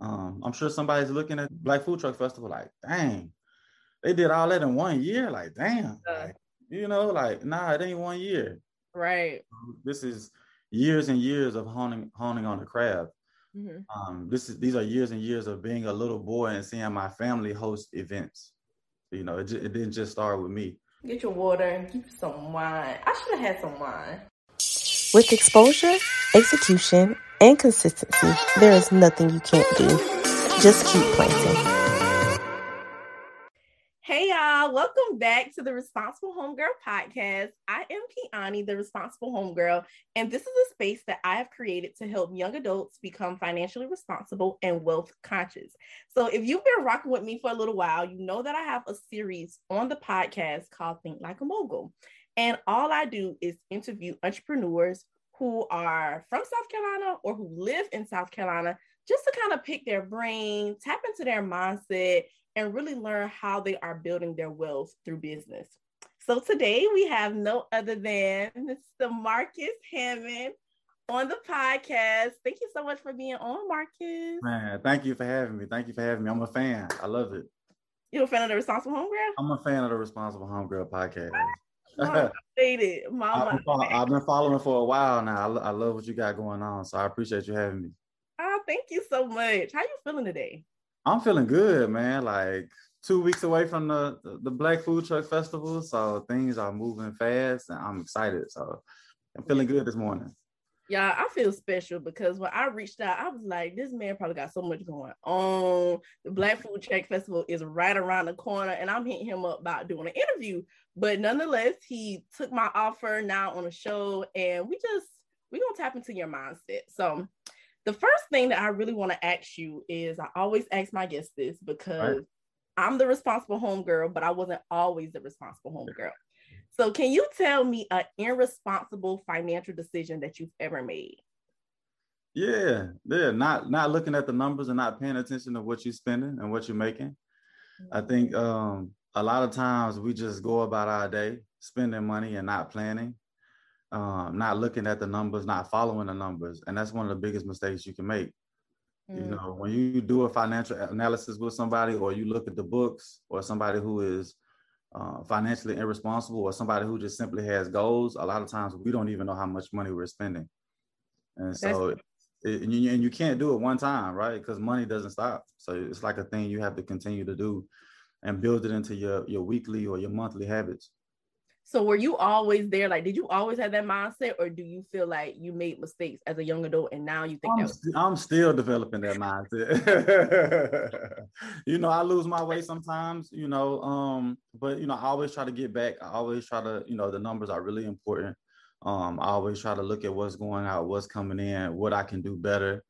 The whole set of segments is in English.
Um, I'm sure somebody's looking at Black Food Truck Festival like, dang, they did all that in one year. Like, damn, uh, like, you know, like, nah, it ain't one year. Right. This is years and years of honing honing on the craft. Mm-hmm. Um, this is these are years and years of being a little boy and seeing my family host events. You know, it, it didn't just start with me. Get your water and keep some wine. I should have had some wine. With exposure, execution, and consistency, there is nothing you can't do. Just keep planting. Hey y'all, welcome back to the Responsible Homegirl podcast. I am Kionnie, the Responsible Homegirl, and this is a space that I have created to help young adults become financially responsible and wealth conscious. So if you've been rocking with me for a little while, you know that I have a series on the podcast called Think Like a Mogul. And all I do is interview entrepreneurs who are from South Carolina or who live in South Carolina just to kind of pick their brain, tap into their mindset, and really learn how they are building their wealth through business. So today we have no other than Mr. Marcus Hammond on the podcast. Thank you so much for being on, Marcus. Man, thank you for having me. Thank you for having me. I'm a fan. I love it. You're a fan of the Responsible Homegirl? I'm a fan of the Responsible Homegirl podcast. Mama Mama. I've, I've been following for a while now. I, I love what you got going on. So I appreciate you having me. Oh, thank you so much. How you feeling today? I'm feeling good, man. Like two weeks away from the the Black Food Truck Festival, so things are moving fast, and I'm excited. So I'm feeling good this morning. Yeah, I feel special because when I reached out, I was like, this man probably got so much going on. The Black Food Truck Festival is right around the corner, and I'm hitting him up about doing an interview. But nonetheless, he took my offer now on a show, and we just we're gonna tap into your mindset. So the first thing that I really want to ask you is I always ask my guests this because right. I'm the responsible homegirl, but I wasn't always the responsible homegirl. So can you tell me an irresponsible financial decision that you've ever made? Yeah, yeah, not not looking at the numbers and not paying attention to what you're spending and what you're making. Mm-hmm. I think um, a lot of times we just go about our day spending money and not planning um, not looking at the numbers, not following the numbers, and that's one of the biggest mistakes you can make. Mm. You know, when you do a financial analysis with somebody, or you look at the books, or somebody who is uh, financially irresponsible, or somebody who just simply has goals, a lot of times we don't even know how much money we're spending, and so. It, and, you, and you can't do it one time, right? Because money doesn't stop. So it's like a thing you have to continue to do and build it into your your weekly or your monthly habits. So were you always there? Like, did you always have that mindset, or do you feel like you made mistakes as a young adult and now you think I'm, was- st- I'm still developing that mindset? you know, I lose my way sometimes, you know, um, but you know, I always try to get back. I always try to, you know, the numbers are really important. Um, I always try to look at what's going out, what's coming in, what I can do better.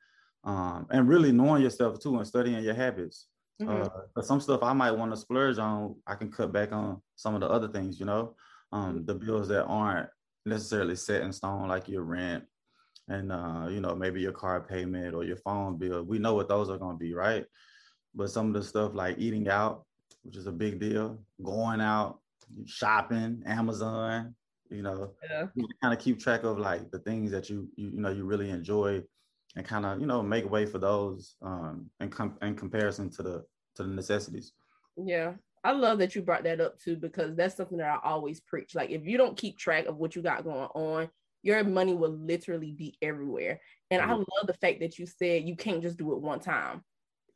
Um, and really knowing yourself too and studying your habits. Mm-hmm. Uh, but some stuff I might want to splurge on, I can cut back on some of the other things, you know um, the bills that aren't necessarily set in stone, like your rent and uh, you know maybe your car payment or your phone bill. We know what those are going to be, right? But some of the stuff like eating out, which is a big deal, going out, shopping, Amazon, you know, yeah. you kind of keep track of like the things that you you, you know you really enjoy and kind of you know make way for those um in, com- in comparison to the to the necessities yeah I love that you brought that up too because that's something that I always preach. Like if you don't keep track of what you got going on, your money will literally be everywhere. And mm-hmm. I love the fact that you said you can't just do it one time.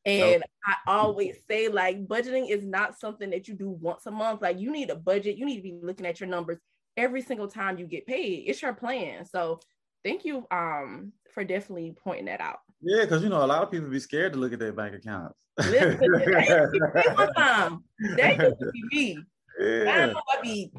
And nope. I always say like budgeting is not something that you do once a month. Like you need a budget. You need to be looking at your numbers every single time you get paid. It's your plan. So thank you um for definitely pointing that out. Yeah, because you know a lot of people be scared to look at their bank accounts. Listen, that time. That used to be me. Yeah. I be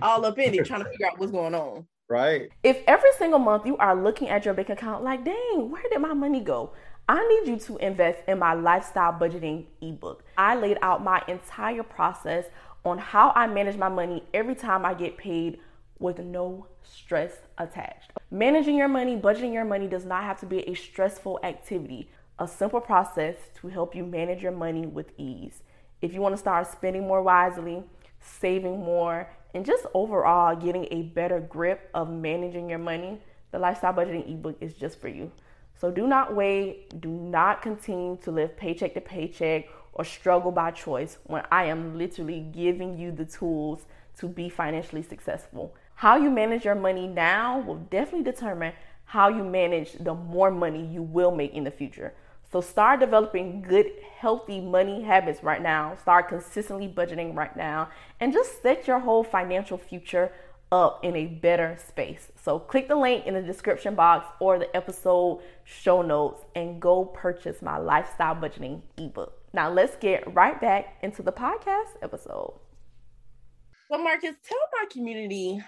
all up in it trying to figure out what's going on. Right. If every single month you are looking at your bank account like, dang, where did my money go? I need you to invest in my lifestyle budgeting ebook. I laid out my entire process on how I manage my money every time I get paid with no stress attached. Managing your money, budgeting your money does not have to be a stressful activity. A simple process to help you manage your money with ease. If you want to start spending more wisely, saving more, and just overall getting a better grip of managing your money, the Lifestyle Budgeting ebook is just for you. So do not wait. Do not continue to live paycheck to paycheck or struggle by choice when I am literally giving you the tools to be financially successful. How you manage your money now will definitely determine how you manage the more money you will make in the future. So start developing good, healthy money habits right now. Start consistently budgeting right now and just set your whole financial future up in a better space. So click the link in the description box or the episode show notes and go purchase my lifestyle budgeting ebook. Now let's get right back into the podcast episode. So Marcus, tell my community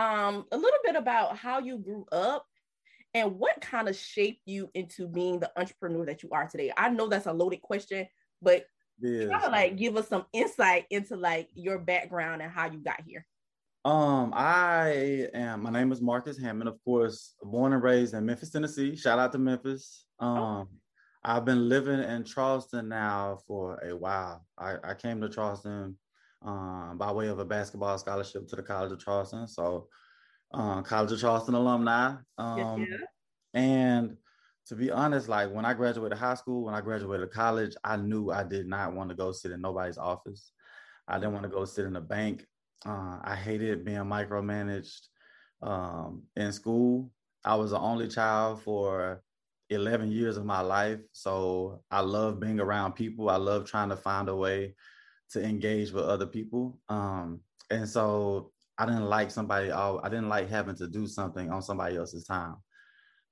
um, a little bit about how you grew up and what kind of shaped you into being the entrepreneur that you are today. I know that's a loaded question, but kind of like give us some insight into like your background and how you got here. Um, I am. My name is Marcus Hammond, of course, born and raised in Memphis, Tennessee. Shout out to Memphis. Um, oh. I've been living in Charleston now for a while. I, I came to Charleston um, by way of a basketball scholarship to the College of Charleston. So, uh, College of Charleston alumni. Um, yes, yeah. And to be honest, like when I graduated high school, when I graduated college, I knew I did not want to go sit in nobody's office. I didn't want to go sit in a bank. Uh, I hated being micromanaged um, in school. I was the only child for 11 years of my life. So I love being around people. I love trying to find a way to engage with other people. Um, and so I didn't like somebody, I didn't like having to do something on somebody else's time.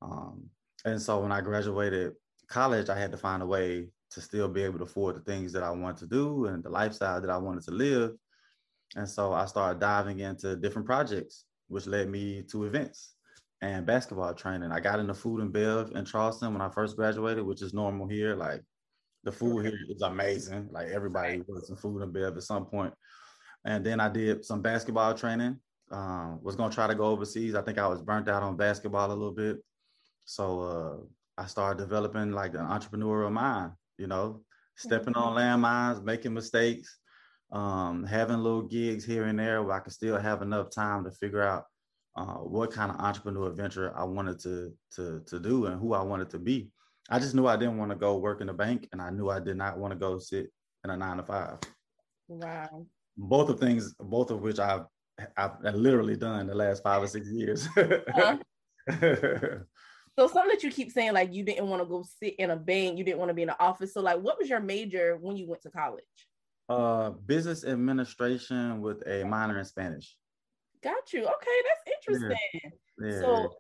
Um, and so when I graduated college, I had to find a way to still be able to afford the things that I wanted to do and the lifestyle that I wanted to live and so I started diving into different projects, which led me to events and basketball training. I got into food and bev in Charleston when I first graduated, which is normal here. Like the food here is amazing. Like everybody works in food and bev at some point. And then I did some basketball training. Um, was gonna try to go overseas. I think I was burnt out on basketball a little bit. So uh, I started developing like an entrepreneurial mind, you know, stepping on landmines, making mistakes, um, having little gigs here and there where I could still have enough time to figure out uh, what kind of entrepreneur venture I wanted to to to do and who I wanted to be. I just knew I didn't want to go work in a bank, and I knew I did not want to go sit in a nine to five. Wow. Both of things, both of which I've I've literally done the last five or six years. uh-huh. so something that you keep saying, like you didn't want to go sit in a bank, you didn't want to be in an office. So like, what was your major when you went to college? uh, business administration with a minor in Spanish. Got you. Okay, that's interesting. Yeah. Yeah. So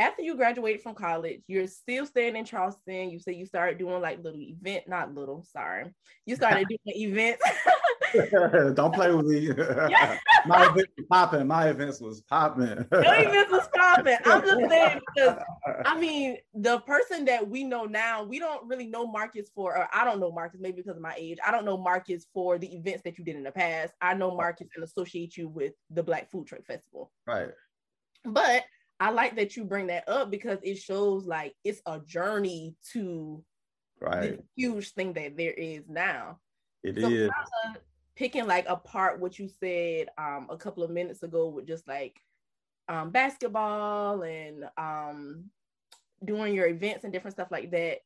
after you graduated from college, you're still staying in Charleston. You say you started doing like little event, not little, sorry. You started doing events. Don't play with me. my event was popping. My events was popping. Your events was popping. I'm just saying because I mean the person that we know now, we don't really know Marcus for, or I don't know Marcus, maybe because of my age. I don't know Marcus for the events that you did in the past. I know Marcus and associate you with the Black Food Truck Festival. Right. But I like that you bring that up because it shows like it's a journey to right huge thing that there is now. It so is picking like apart what you said um a couple of minutes ago with just like um basketball and um doing your events and different stuff like that.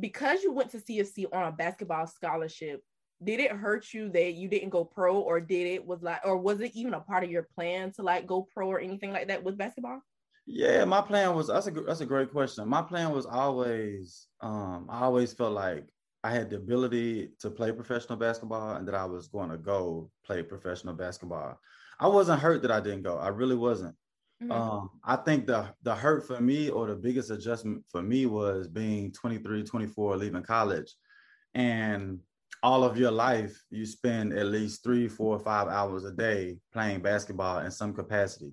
Because you went to CofC on a basketball scholarship, did it hurt you that you didn't go pro or did it was like or was it even a part of your plan to like go pro or anything like that with basketball? Yeah my plan was that's a that's a great question. My plan was always um i always felt like i had the ability to play professional basketball and that i was going to go play professional basketball. I wasn't hurt that i didn't go. I really wasn't. Mm-hmm. um i think the the hurt for me or the biggest adjustment for me was being 23 24 leaving college. And all of your life you spend at least three, four, five hours a day playing basketball in some capacity.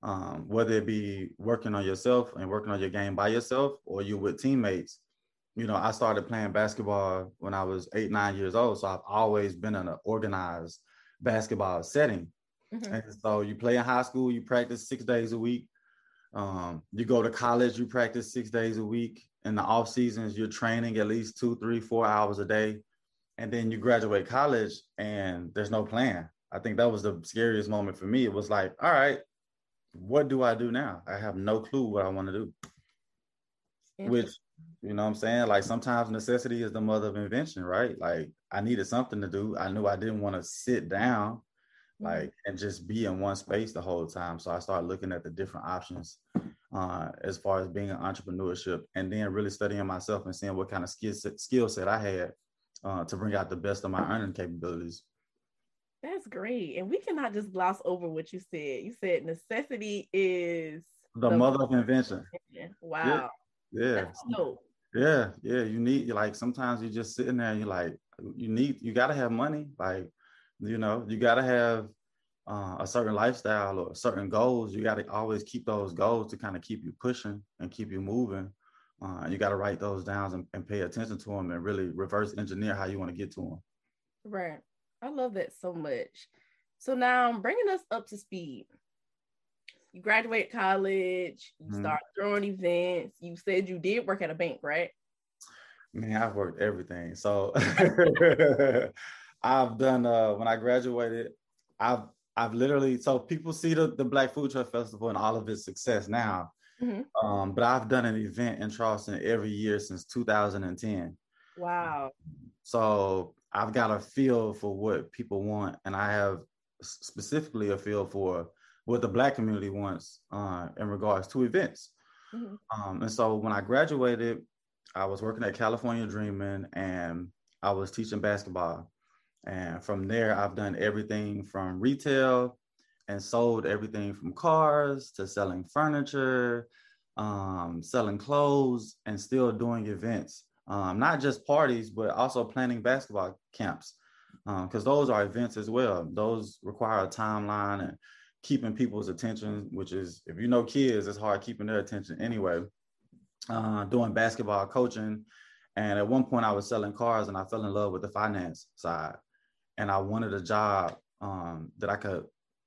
Um, whether it be working on yourself and working on your game by yourself or you with teammates. You know, I started playing basketball when I was eight, nine years old. So I've always been in an organized basketball setting. Mm-hmm. And so you play in high school, you practice six days a week. Um, you go to college, you practice six days a week. In the off seasons, you're training at least two, three, four hours a day and then you graduate college and there's no plan. I think that was the scariest moment for me. It was like, all right, what do I do now? I have no clue what I want to do. which you know what I'm saying? Like sometimes necessity is the mother of invention, right? Like I needed something to do. I knew I didn't want to sit down mm-hmm. like and just be in one space the whole time. So I started looking at the different options uh, as far as being an entrepreneurship and then really studying myself and seeing what kind of skill set, skill set I had uh, to bring out the best of my earning capabilities. That's great. And we cannot just gloss over what you said. You said necessity is the, the mother of invention. Wow. Yeah. Yeah. yeah. Yeah. You need like sometimes you're just sitting there and you're like, you need you gotta have money. Like, you know, you gotta have uh, a certain lifestyle or certain goals. You gotta always keep those goals to kind of keep you pushing and keep you moving. Uh, you got to write those down and, and pay attention to them and really reverse engineer how you want to get to them. Right. I love that so much. So now I'm bringing us up to speed. You graduate college, you mm-hmm. start throwing events. You said you did work at a bank, right? Man, I've worked everything. So I've done uh when I graduated, I've I've literally so people see the, the Black Food Truck Festival and all of its success now. Mm-hmm. Um, but I've done an event in Charleston every year since 2010. Wow. So I've got a feel for what people want, and I have specifically a feel for what the Black community wants uh, in regards to events. Mm-hmm. Um, and so when I graduated, I was working at California Dreaming, and I was teaching basketball. And from there, I've done everything from retail and sold everything from cars to selling furniture, um, selling clothes, and still doing events. Um, not just parties, but also planning basketball camps, because um, those are events as well. Those require a timeline and keeping people's attention, which is, if you know kids, it's hard keeping their attention anyway. Uh, doing basketball coaching. And at one point, I was selling cars and I fell in love with the finance side. And I wanted a job um, that I could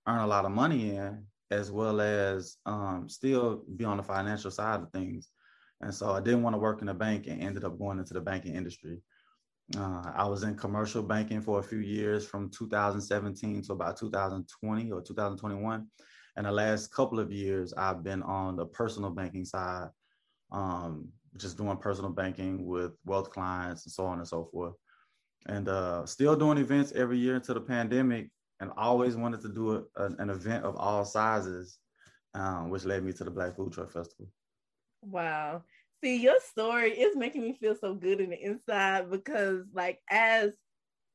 earn a lot of money in, as well as um, still be on the financial side of things. And so I didn't want to work in a bank and ended up going into the banking industry. Uh, I was in commercial banking for a few years from 2017 to about 2020 or 2021. And the last couple of years, I've been on the personal banking side, um, just doing personal banking with wealth clients and so on and so forth. And uh, still doing events every year until the pandemic and always wanted to do a, an event of all sizes, um, which led me to the Black Food Truck Festival. Wow. See, your story is making me feel so good in the inside because, like, as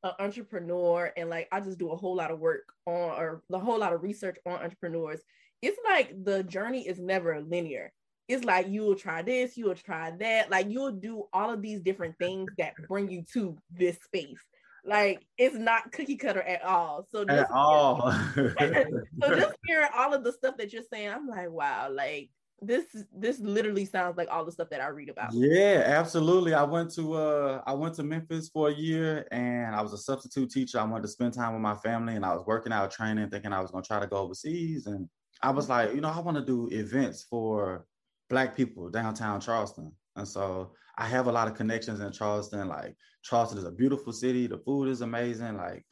an entrepreneur, and like, I just do a whole lot of work on, or a whole lot of research on entrepreneurs. It's like the journey is never linear. It's like you will try this, you will try that. Like, you'll do all of these different things that bring you to this space. Like it's not cookie cutter at all. So just at all. so just hearing all of the stuff that you're saying, I'm like, wow, like this this literally sounds like all the stuff that I read about. Yeah, absolutely. I went to uh I went to Memphis for a year and I was a substitute teacher. I wanted to spend time with my family and I was working out training, thinking I was gonna try to go overseas. And I was like, you know, I want to do events for black people downtown Charleston. And so I have a lot of connections in Charleston. Like Charleston is a beautiful city. The food is amazing. Like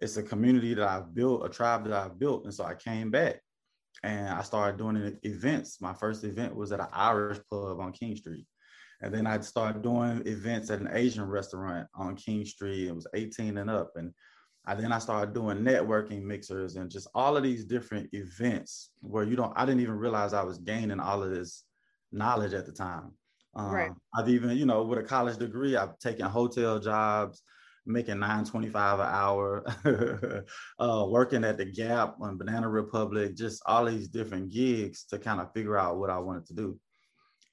it's a community that I've built, a tribe that I've built. And so I came back and I started doing events. My first event was at an Irish pub on King Street. And then I started doing events at an Asian restaurant on King Street. It was 18 and up. And I, then I started doing networking mixers and just all of these different events where you don't, I didn't even realize I was gaining all of this knowledge at the time. Um, right. I've even, you know, with a college degree, I've taken hotel jobs, making 925 an hour, uh, working at the Gap on Banana Republic, just all these different gigs to kind of figure out what I wanted to do.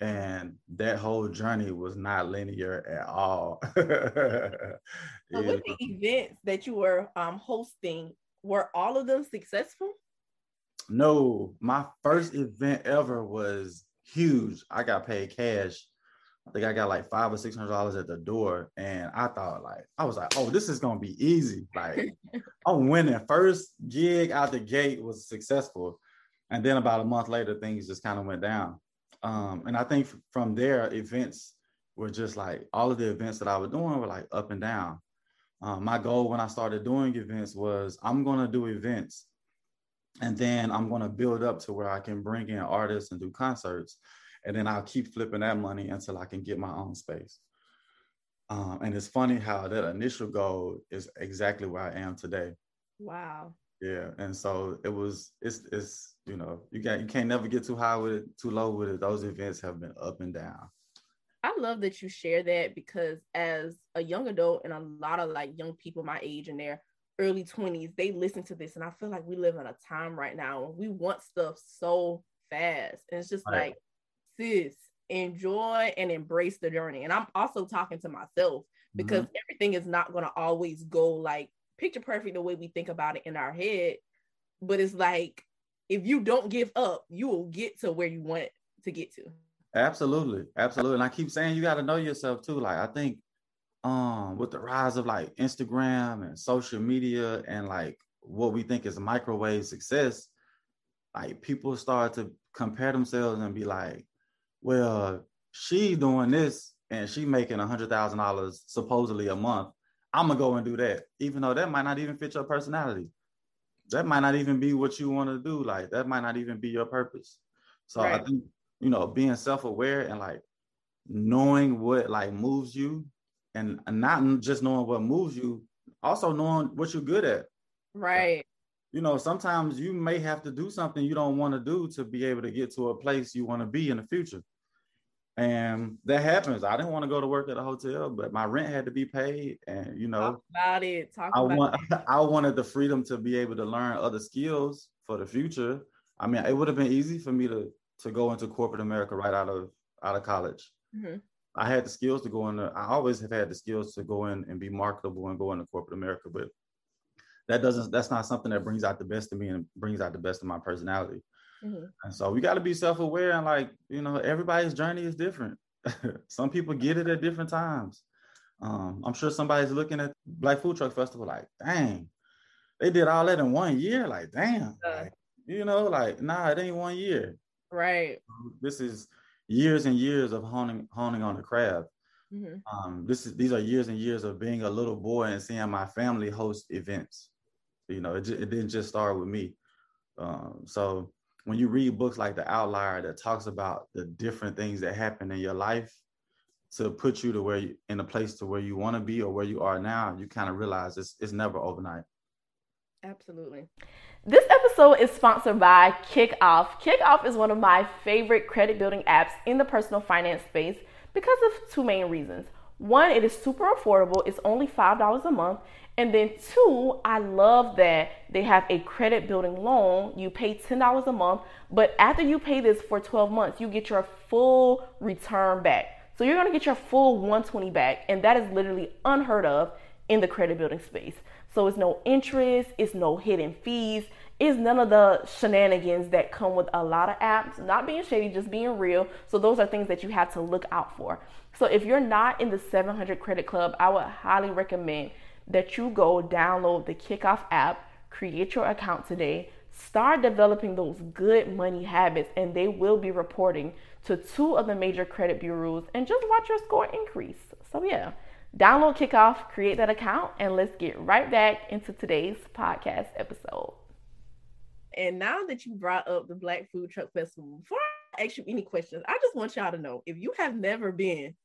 And that whole journey was not linear at all. so with the events that you were um, hosting, were all of them successful? No, my first event ever was huge. I got paid cash. I think I got like five or six hundred dollars at the door, and I thought like I was like, oh, this is gonna be easy. Like I'm winning. First gig out the gate was successful, and then about a month later, things just kind of went down. Um, and I think from there, events were just like all of the events that I was doing were like up and down. Um, my goal when I started doing events was I'm gonna do events and then I'm going to build up to where I can bring in artists and do concerts. and then I'll keep flipping that money until I can get my own space. Um, and it's funny how that initial goal is exactly where I am today. Wow. Yeah, and so it was. It's it's you know you got you can't never get too high with it, too low with it. Those events have been up and down. I love that you share that because as a young adult and a lot of like young people my age in their early 20s, they listen to this and I feel like we live in a time right now we want stuff so fast. And it's just right. like, sis, enjoy and embrace the journey. And I'm also talking to myself because mm-hmm. everything is not going to always go like picture perfect the way we think about it in our head. But it's like if you don't give up, you will get to where you want to get to. Absolutely. Absolutely. And I keep saying you got to know yourself too. Like I think um with the rise of like Instagram and social media and like what we think is microwave success, like people start to compare themselves and be like, well, she's doing this and she making a hundred thousand dollars supposedly a month. I'm gonna go and do that, even though that might not even fit your personality. That might not even be what you want to do. Like that might not even be your purpose. So right. I think you know, being self-aware and like knowing what like moves you and not just knowing what moves you, also knowing what you're good at. Right. you know, sometimes you may have to do something you don't want to do to be able to get to a place you want to be in the future. And that happens. I didn't want to go to work at a hotel, but my rent had to be paid. And you know, Talk about it. Talk I about want it. I wanted the freedom to be able to learn other skills for the future. I mean, it would have been easy for me to to go into corporate America right out of out of college. Mm-hmm. I had the skills to go in. I always have had the skills to go in and be marketable and go into corporate America, but that doesn't. That's not something that brings out the best of me and brings out the best of my personality. Mm-hmm. And so we got to be self aware and like you know everybody's journey is different. Some people get it at different times. Um, I'm sure somebody's looking at Black Food Truck Festival like, dang, they did all that in one year. Like, damn, like, you know, like, nah, it ain't one year. Right. This is years and years of honing honing on the craft. Mm-hmm. Um, this is these are years and years of being a little boy and seeing my family host events. You know, it, it didn't just start with me. Um, so when you read books like The Outlier that talks about the different things that happen in your life to put you to where you in a place to where you want to be or where you are now, you kind of realize it's it's never overnight. Absolutely. This episode is sponsored by Kikoff. Kikoff is one of my favorite credit building apps in the personal finance space because of two main reasons. One, it is super affordable, it's only $5 a month. And then two, I love that they have a credit building loan. You pay $10 a month, but after you pay this for 12 months, you get your full return back. So you're gonna get your full 120 back, and that is literally unheard of in the credit building space. So it's no interest, it's no hidden fees, it's none of the shenanigans that come with a lot of apps. Not being shady, just being real. So those are things that you have to look out for. So if you're not in the 700 Credit Club, I would highly recommend that you go download the Kikoff app, create your account today, start developing those good money habits, and they will be reporting to two of the major credit bureaus and just watch your score increase. So, yeah, download Kikoff, create that account, and let's get right back into today's podcast episode. And now that you brought up the Black Food Truck Festival, before I ask you any questions, I just want y'all to know if you have never been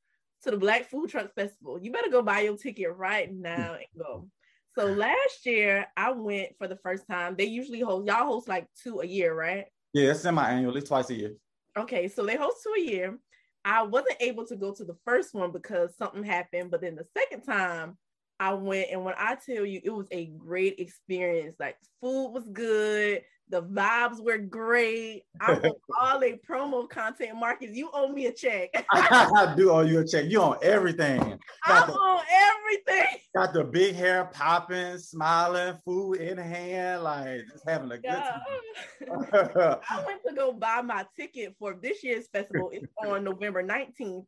to the Black Food Truck Festival, you better go buy your ticket right now and go. So last year I went for the first time. They usually host y'all host like two a year, right? Yeah, it's semi-annually, twice a year. Okay, so they host two a year. I wasn't able to go to the first one because something happened, but then the second time I went, and when I tell you, it was a great experience. Like food was good, the vibes were great. I want all the promo content. Marcus, you owe me a check. I do owe you a check. You own everything. Got I the, own everything. Got the big hair popping, smiling, food in hand, like just having a good time. I went to go buy my ticket for this year's festival. It's on November 19th.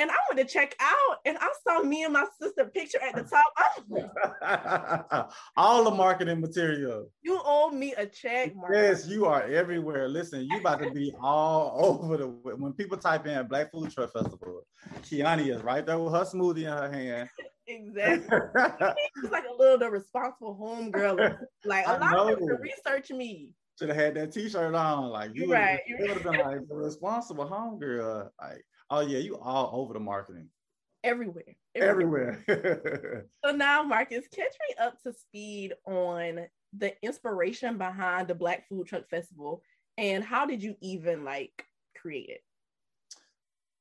And I went to check out and I saw me and my sister picture at the top. All the marketing material. You owe me a check, Mark. Yes, you are everywhere. Listen, you about to be all over the when people type in Black Food Truck Festival, Kionnie is right there with her smoothie in her hand. Exactly. She's like a little the responsible home girl. Like a lot of people research me. should have had that T-shirt on. Like you right. would have been like the responsible homegirl. Like, oh yeah, you all over the marketing. Everywhere. Everywhere. everywhere. so now, Marcus, catch me up to speed on the inspiration behind the Black Food Truck Festival and how did you even like create it?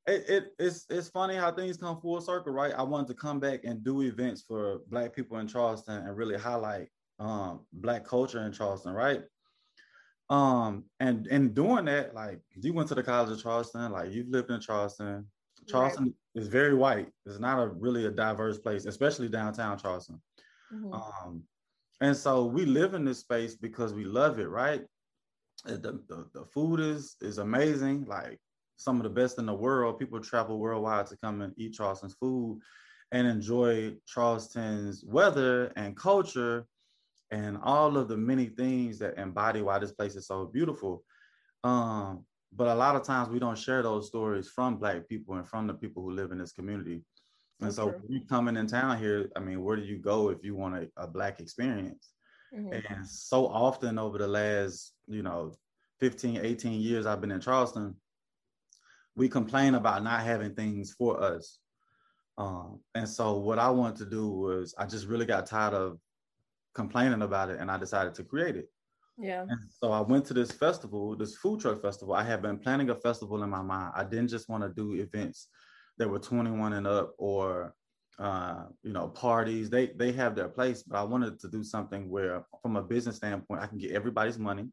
It, it, it's it's funny how things come full circle, right? I wanted to come back and do events for Black people in Charleston and really highlight um, Black culture in Charleston, right? Um, and and doing that, like you went to the College of Charleston, like you've lived in Charleston. Charleston right. is very white. It's not a really a diverse place, especially downtown Charleston. Mm-hmm. Um, and so we live in this space because we love it, right? The, the, the food is is amazing, like some of the best in the world. People travel worldwide to come and eat Charleston's food and enjoy Charleston's weather and culture and all of the many things that embody why this place is so beautiful. Um, but a lot of times we don't share those stories from Black people and from the people who live in this community. And so you coming in town here, I mean, where do you go if you want a, a Black experience? Mm-hmm. And so often over the last, you know, 15, 18 years I've been in Charleston, we complain about not having things for us. Um, and so what I wanted to do was I just really got tired of complaining about it and I decided to create it. Yeah. And so I went to this festival, this food truck festival. I had been planning a festival in my mind. I didn't just want to do events that were 21 and up or uh, you know, parties. They they have their place, but I wanted to do something where from a business standpoint, I can get everybody's money.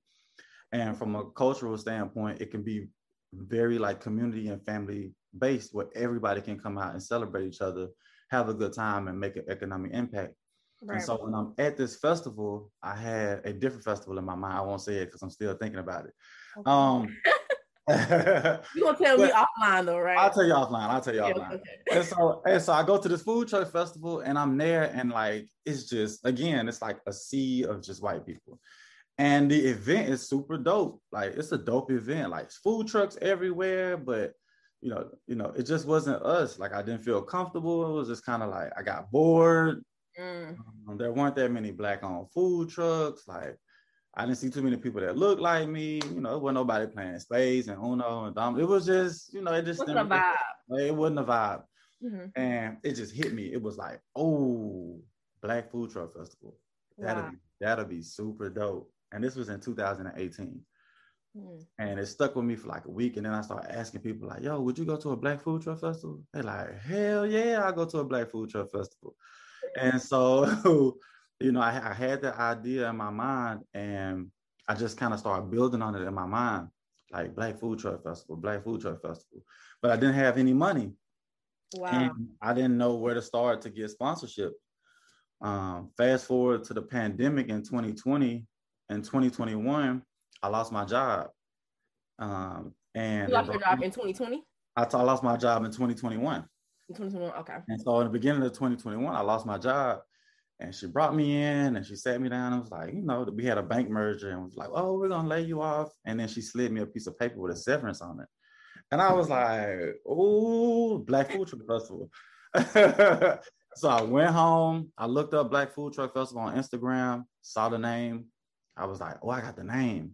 And from a cultural standpoint, it can be very like community and family based where everybody can come out and celebrate each other, have a good time and make an economic impact. Right. And so when I'm at this festival, I had a different festival in my mind. I won't say it because I'm still thinking about it. Okay. Um, you gonna tell me offline though, right? I'll tell you offline. I'll tell you yeah, offline. Okay. and so, and so I go to this food truck festival, and I'm there, and like it's just again, it's like a sea of just white people. And the event is super dope. Like it's a dope event. Like food trucks everywhere, but you know, you know, it just wasn't us. Like I didn't feel comfortable. It was just kind of like I got bored. Mm. Um, there weren't that many black-owned food trucks. Like I didn't see too many people that looked like me. You know, it wasn't nobody playing spades and Uno and Dom. It was just, you know, it just wasn't a vibe. It, it wasn't a vibe. Mm-hmm. And it just hit me. It was like, oh, Black Food Truck Festival. That'll wow. be that'll be super dope and this was in 2018. Mm. And it stuck with me for like a week. And then I started asking people, like, yo, would you go to a Black Food Truck Festival? They're like, hell yeah, I'll go to a Black Food Truck Festival. And so, you know, I, I had the idea in my mind and I just kind of started building on it in my mind, like Black Food Truck Festival, Black Food Truck Festival. But I didn't have any money. Wow. And I didn't know where to start to get sponsorship. Um, fast forward to the pandemic in 2020, in 2021, I lost my job. Um, and you lost your job in 2020? I, t- I lost my job in 2021. In 2021, okay. And so in the beginning of 2021, I lost my job. And she brought me in and she sat me down and was like, you know, we had a bank merger and was like, oh, we're gonna lay you off. And then she slid me a piece of paper with a severance on it. And I was like, oh, Black Food Truck Festival. so I went home. I looked up Black Food Truck Festival on Instagram, saw the name, I was like, oh, I got the name.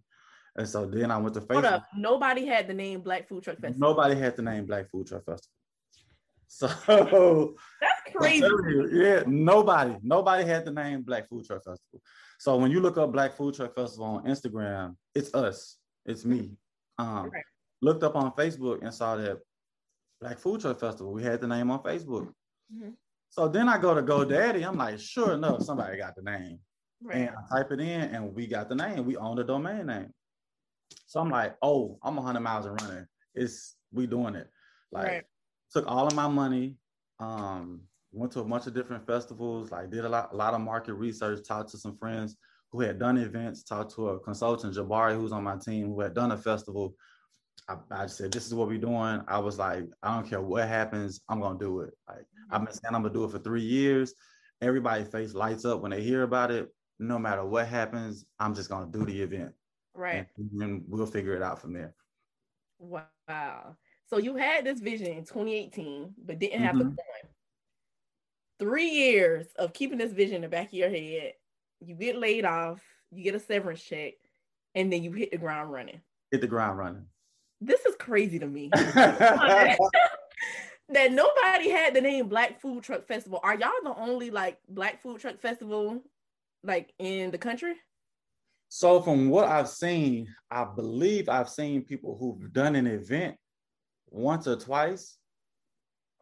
And so then I went to Facebook. Hold up. Nobody had the name Black Food Truck Festival. Nobody had the name Black Food Truck Festival. So that's crazy. You, yeah, nobody, nobody had the name Black Food Truck Festival. So when you look up Black Food Truck Festival on Instagram, it's us, it's me. Um, right. Looked up on Facebook and saw that Black Food Truck Festival. We had the name on Facebook. Mm-hmm. So then I go to GoDaddy. I'm like, sure enough, somebody got the name. Right. And I type it in and we got the name. We own the domain name. So I'm like, oh, I'm 100 miles and running. It's we doing it. Like right. Took all of my money, um, went to a bunch of different festivals, like did a lot, a lot of market research, talked to some friends who had done events, talked to a consultant, Jabari, who's on my team, who had done a festival. I, I said, this is what we're doing. I was like, I don't care what happens, I'm gonna do it. Like I've been saying I'm gonna do it for three years. Everybody face lights up when they hear about it no matter what happens, I'm just gonna do the event. Right. And then we'll figure it out from there. Wow. So you had this vision in 2018, but didn't have mm-hmm. the plan. Three years of keeping this vision in the back of your head. You get laid off, you get a severance check, and then you hit the ground running. Hit the ground running. This is crazy to me. that nobody had the name Black Food Truck Festival. Are y'all the only like Black Food Truck Festival like in the country? So from what I've seen, I believe I've seen people who've done an event once or twice,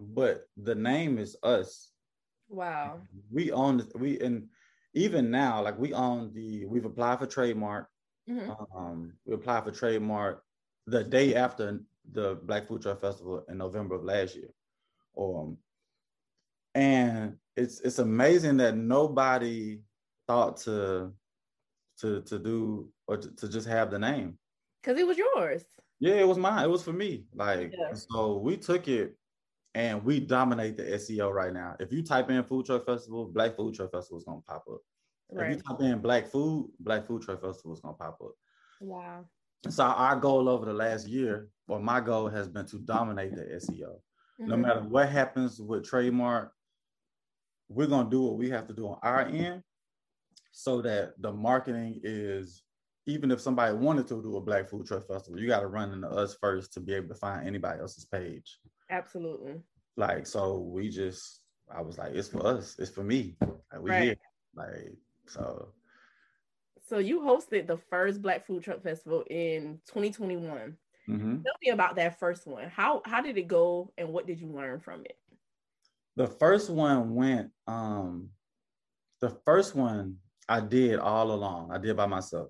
but the name is us. Wow. We own we and even now, like we own the we've applied for trademark. Mm-hmm. Um, we applied for trademark the day after the Black Food Truck Festival in November of last year. Um, and it's it's amazing that nobody thought to to to do or to, to just have the name because it was yours yeah it was mine. It was for me. Like yeah. so we took it and we dominate the seo right now. If you type in food truck festival black food truck festival is going to pop up. Right. if you type in black food black food truck festival is going to pop up. Wow. So our goal over the last year or my goal has been to dominate the seo mm-hmm. no matter what happens with trademark we're going to do what we have to do on our end so that the marketing is even if somebody wanted to do a black food truck festival you got to run into us first to be able to find anybody else's page. Absolutely. Like so we just i was like it's for us. It's for me. Like we right. here. Like so. So you hosted the first black food truck festival in 2021 mm-hmm. tell me about that first one. How how did it go and what did you learn from it? The first one went um the first one I did all along. I did by myself.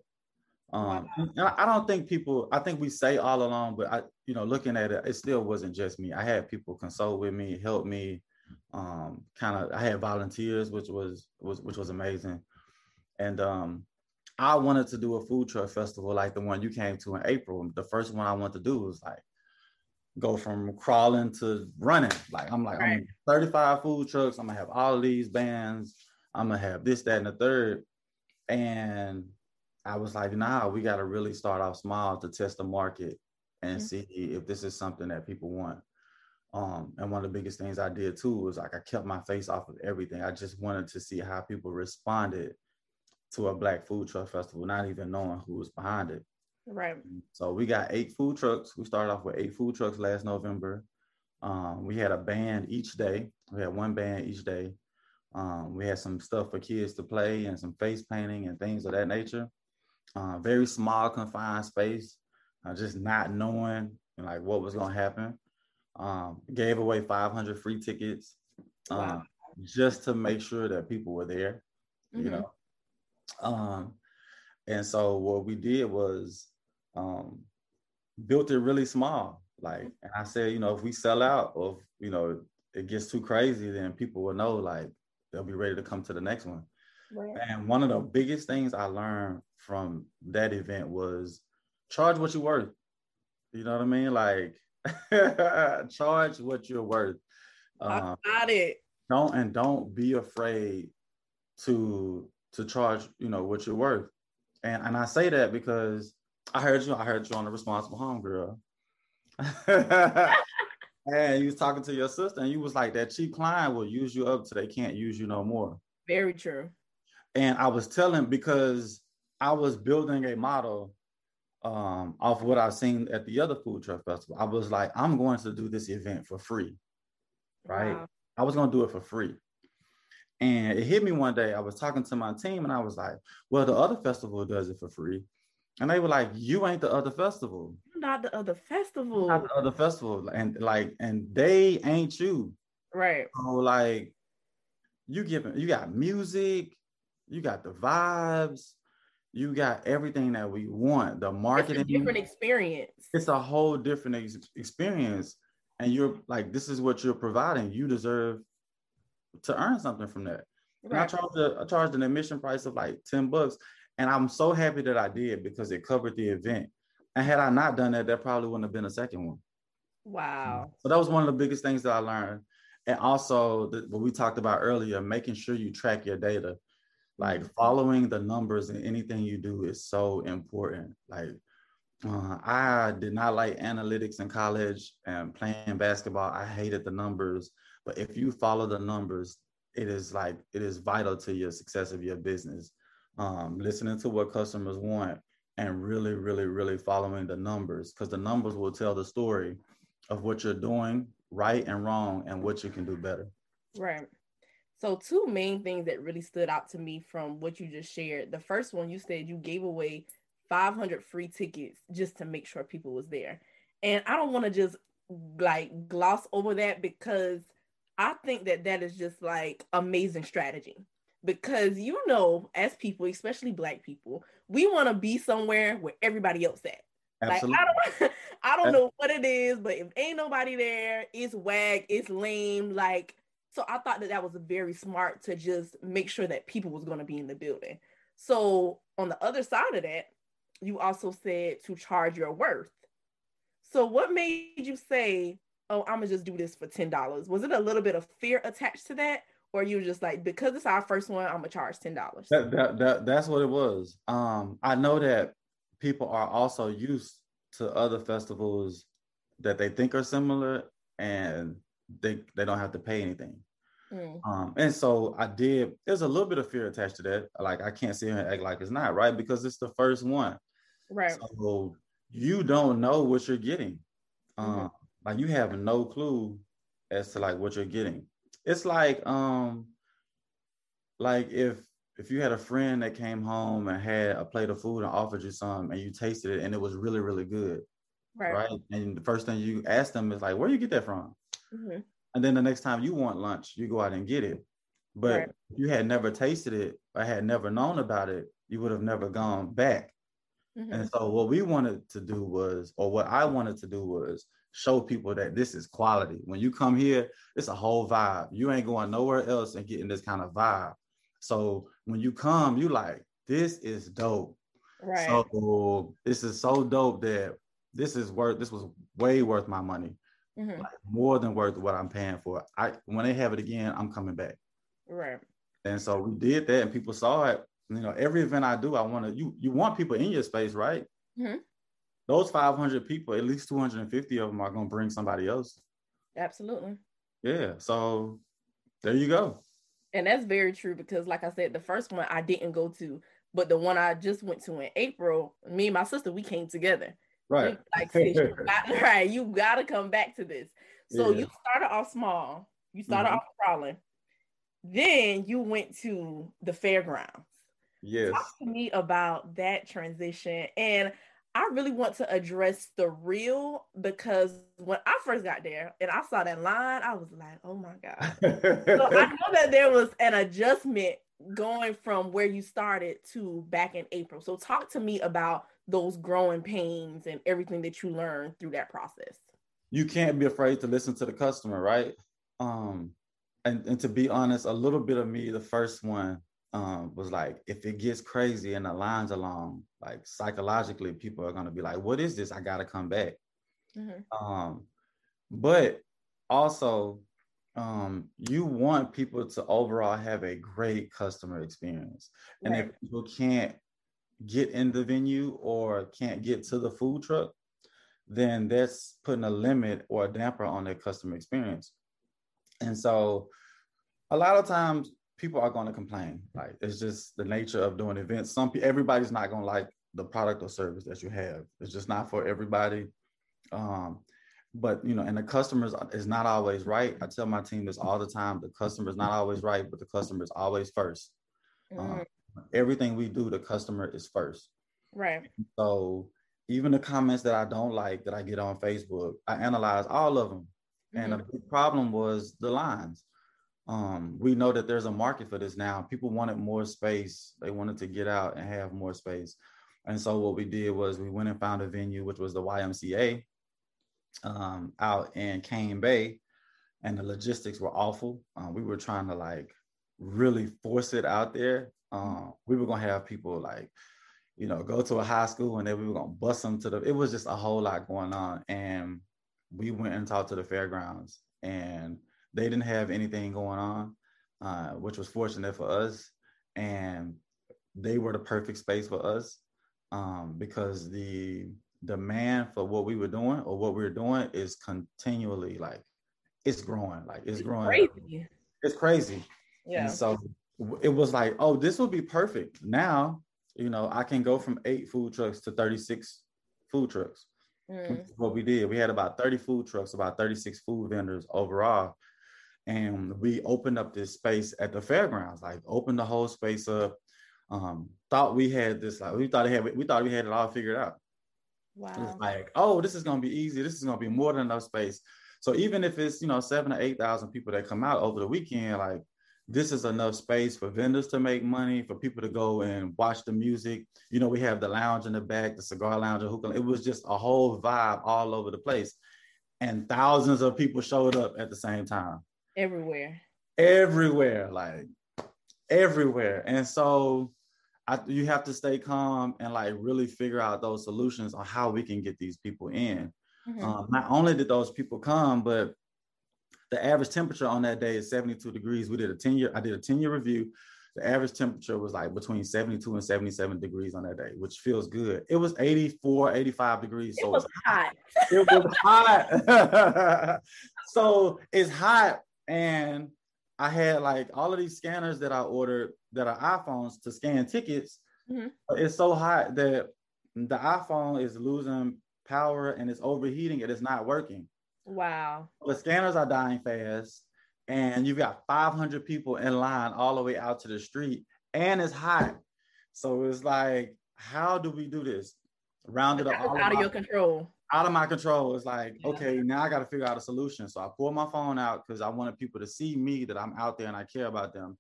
Um, wow. I don't think people. I think we say all along, but I, you know, looking at it, it still wasn't just me. I had people consult with me, help me. Um, kind of, I had volunteers, which was was which was amazing, and um, I wanted to do a food truck festival like the one you came to in April. The first one I wanted to do was like go from crawling to running. Like I'm like right. I'm 35 food trucks. I'm gonna have all these bands. I'm gonna have this, that, and the third. And I was like, nah, we got to really start off small to test the market and mm-hmm. see if this is something that people want. Um, and one of the biggest things I did too was like I kept my face off of everything. I just wanted to see how people responded to a black food truck festival, not even knowing who was behind it. Right. So we got eight food trucks. We started off with eight food trucks last November. Um, we had a band each day. We had one band each day. Um, we had some stuff for kids to play and some face painting and things of that nature. Uh, very small, confined space, uh, just not knowing like what was going to happen. Um, gave away 500 free tickets um, wow. just to make sure that people were there, mm-hmm. you know. Um, and so what we did was um, built it really small. Like, and I said, you know, if we sell out or, if, you know, it gets too crazy, then people will know like they'll be ready to come to the next one. Right. And one of the biggest things I learned from that event was charge what you're worth. You know what I mean? Like charge what you're worth. Um, got it. Don't and don't be afraid to to charge, you know, what you're worth. And and I say that because I heard you, I heard you on the responsible home girl. and you was talking to your sister, and you was like, that cheap client will use you up till they can't use you no more. Very true. And I was telling because I was building a model um, off what I've seen at the other food truck festival. I was like, I'm going to do this event for free, right? Wow. I was going to do it for free. And it hit me one day. I was talking to my team, and I was like, "Well, the other festival does it for free," and they were like, "You ain't the other festival." not the other festival. Not the other festival. And like, and they ain't you. Right. So like you giving you got music, you got the vibes, you got everything that we want. The marketing different experience. It's a whole different ex- experience. And you're like, this is what you're providing. You deserve to earn something from that. Right. And I charged a, I charged an admission price of like 10 bucks. And I'm so happy that I did because it covered the event. And had I not done that, that probably wouldn't have been a second one. Wow. So that was one of the biggest things that I learned. And also the, what we talked about earlier, making sure you track your data. Like mm-hmm. following the numbers in anything you do is so important. Like uh, I did not like analytics in college and playing basketball. I hated the numbers. But if you follow the numbers, it is like it is vital to your success of your business. Um, listening to what customers want, and really, really, really following the numbers because the numbers will tell the story of what you're doing right and wrong and what you can do better. Right. So, two main things that really stood out to me from what you just shared. The first one, you said you gave away 500 free tickets just to make sure people was there. And I don't want to just like gloss over that because I think that that is just like amazing strategy. Because you know, as people, especially black people, we want to be somewhere where everybody else at. Absolutely. Like I don't I don't know what it is, but if ain't nobody there, it's wag, it's lame. Like so I thought that that was very smart to just make sure that people was going to be in the building. So on the other side of that, you also said to charge your worth. So what made you say, "Oh, I'm gonna just do this for ten dollars"? Was it a little bit of fear attached to that, or you just like because it's our first one, I'm gonna charge ten dollars? That, that, that that's what it was. Um, I know that people are also used to other festivals that they think are similar, and they they don't have to pay anything. Mm. Um, and so I did. There's a little bit of fear attached to that. Like I can't sit here and act like it's not right because it's the first one. Right. So you don't know what you're getting. Mm-hmm. Um, like you have no clue as to like what you're getting. It's like um, like if if you had a friend that came home and had a plate of food and offered you some and you tasted it and it was really really good, right? right? And the first thing you ask them is like, where you get that from? Mm-hmm. And then the next time you want lunch, you go out and get it. But right. if you had never tasted it or had never known about it, you would have never gone back. Mm-hmm. And so what we wanted to do was, or what I wanted to do was show people that this is quality. When you come here, it's a whole vibe. You ain't going nowhere else and getting this kind of vibe. So when you come, you like, this is dope. Right. So this is so dope that this is worth this was way worth my money mm-hmm. like more than worth what I'm paying for. I when they have it again, I'm coming back. Right. And so we did that, and people saw it. You know, every event I do, I want to you you want people in your space, right? Mm-hmm. Those 500 people, at least 250 of them are going to bring somebody else. Absolutely. Yeah. So there you go. And that's very true because, like I said, the first one I didn't go to, but the one I just went to in April, me and my sister, we came together. Right. Like, you got, right, you got to come back to this. So yeah. you started off small. You started mm-hmm. off crawling. Then you went to the fairgrounds. Yes. Talk to me about that transition. And I really want to address the real because when I first got there and I saw that line, I was like, oh my God. so I know that there was an adjustment going from where you started to back in April. So talk to me about those growing pains and everything that you learn through that process you can't be afraid to listen to the customer right um and, and to be honest a little bit of me the first one um was like if it gets crazy and the lines along like psychologically people are going to be like what is this i gotta come back mm-hmm. um but also um, you want people to overall have a great customer experience. And right. if people can't get in the venue or can't get to the food truck, then that's putting a limit or a damper on their customer experience. And so a lot of times people are going to complain. Like it's just the nature of doing events. Some people everybody's not going to like the product or service that you have. It's just not for everybody. Um, but you know, and the customers is not always right. I tell my team this all the time. The customer is not always right, but the customer is always first. Mm everything we do, the customer is first. Right. So even the comments that I don't like that I get on Facebook, I analyze all of them. Mm-hmm. And the problem was the lines. Um, we know that there's a market for this now. People wanted more space. They wanted to get out and have more space. And so what we did was we went and found a venue, which was the YMCA um, out in Cane Bay. And the logistics were awful. Uh, we were trying to like really force it out there um, we were gonna have people like, you know, go to a high school and then we were gonna bus them to the. It was just a whole lot going on, and we went and talked to the fairgrounds, and they didn't have anything going on, uh, which was fortunate for us, and they were the perfect space for us um, because the demand for what we were doing or what we were doing is continually like it's growing, like it's growing. Crazy. It's crazy. Yeah. And so it was like, oh, this would be perfect. Now you know, I can go from eight food trucks to 36 food trucks. Mm. What we did, we had about 30 food trucks, about 36 food vendors overall. And we opened up this space at the fairgrounds, like opened the whole space up. Um, thought we had this, like we thought it had, we thought we had it all figured out. Wow. It was like, oh, this is gonna be easy. This is gonna be more than enough space. So even if it's you know seven or eight thousand people that come out over the weekend, like this is enough space for vendors to make money, for people to go and watch the music. You know, we have the lounge in the back, the cigar lounge, and hookah. It was just a whole vibe all over the place. And thousands of people showed up at the same time. Everywhere. Everywhere, like everywhere. And so I, you have to stay calm and like really figure out those solutions on how we can get these people in. Mm-hmm. Um, not only did those people come, but the average temperature on that day is 72 degrees. We did a 10 year, I did a 10 year review. The average temperature was like between 72 and 77 degrees on that day, which feels good. It was 84, 85 degrees. So it was hot. It was hot. so it's hot. And I had like all of these scanners that I ordered that are iPhones to scan tickets. Mm-hmm. It's so hot that the iPhone is losing power and it's overheating. It is not working. Wow. The scanners are dying fast, and you've got 500 people in line all the way out to the street, and it's hot. So it's like, how do we do this? Round it up. Out of, out of your control. Out of my control. It's like, yeah. okay, now I got to figure out a solution. So I pull my phone out because I wanted people to see me that I'm out there and I care about them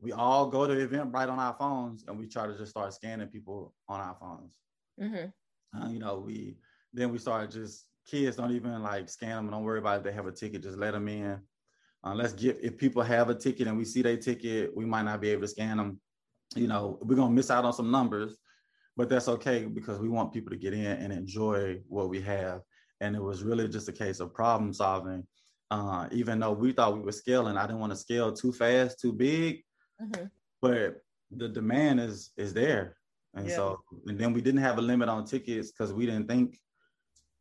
we all go to Eventbrite on our phones and we try to just start scanning people on our phones. Mm-hmm. Uh, you know, we then we started just kids don't even like scan them. Don't worry about if they have a ticket. Just let them in. Uh, let's get if people have a ticket and we see their ticket, we might not be able to scan them. You know, we're gonna miss out on some numbers, but that's okay because we want people to get in and enjoy what we have. And it was really just a case of problem solving. Uh, even though we thought we were scaling, I didn't want to scale too fast, too big mm-hmm. but the demand is is there, and yeah. so and then we didn't have a limit on tickets because we didn't think,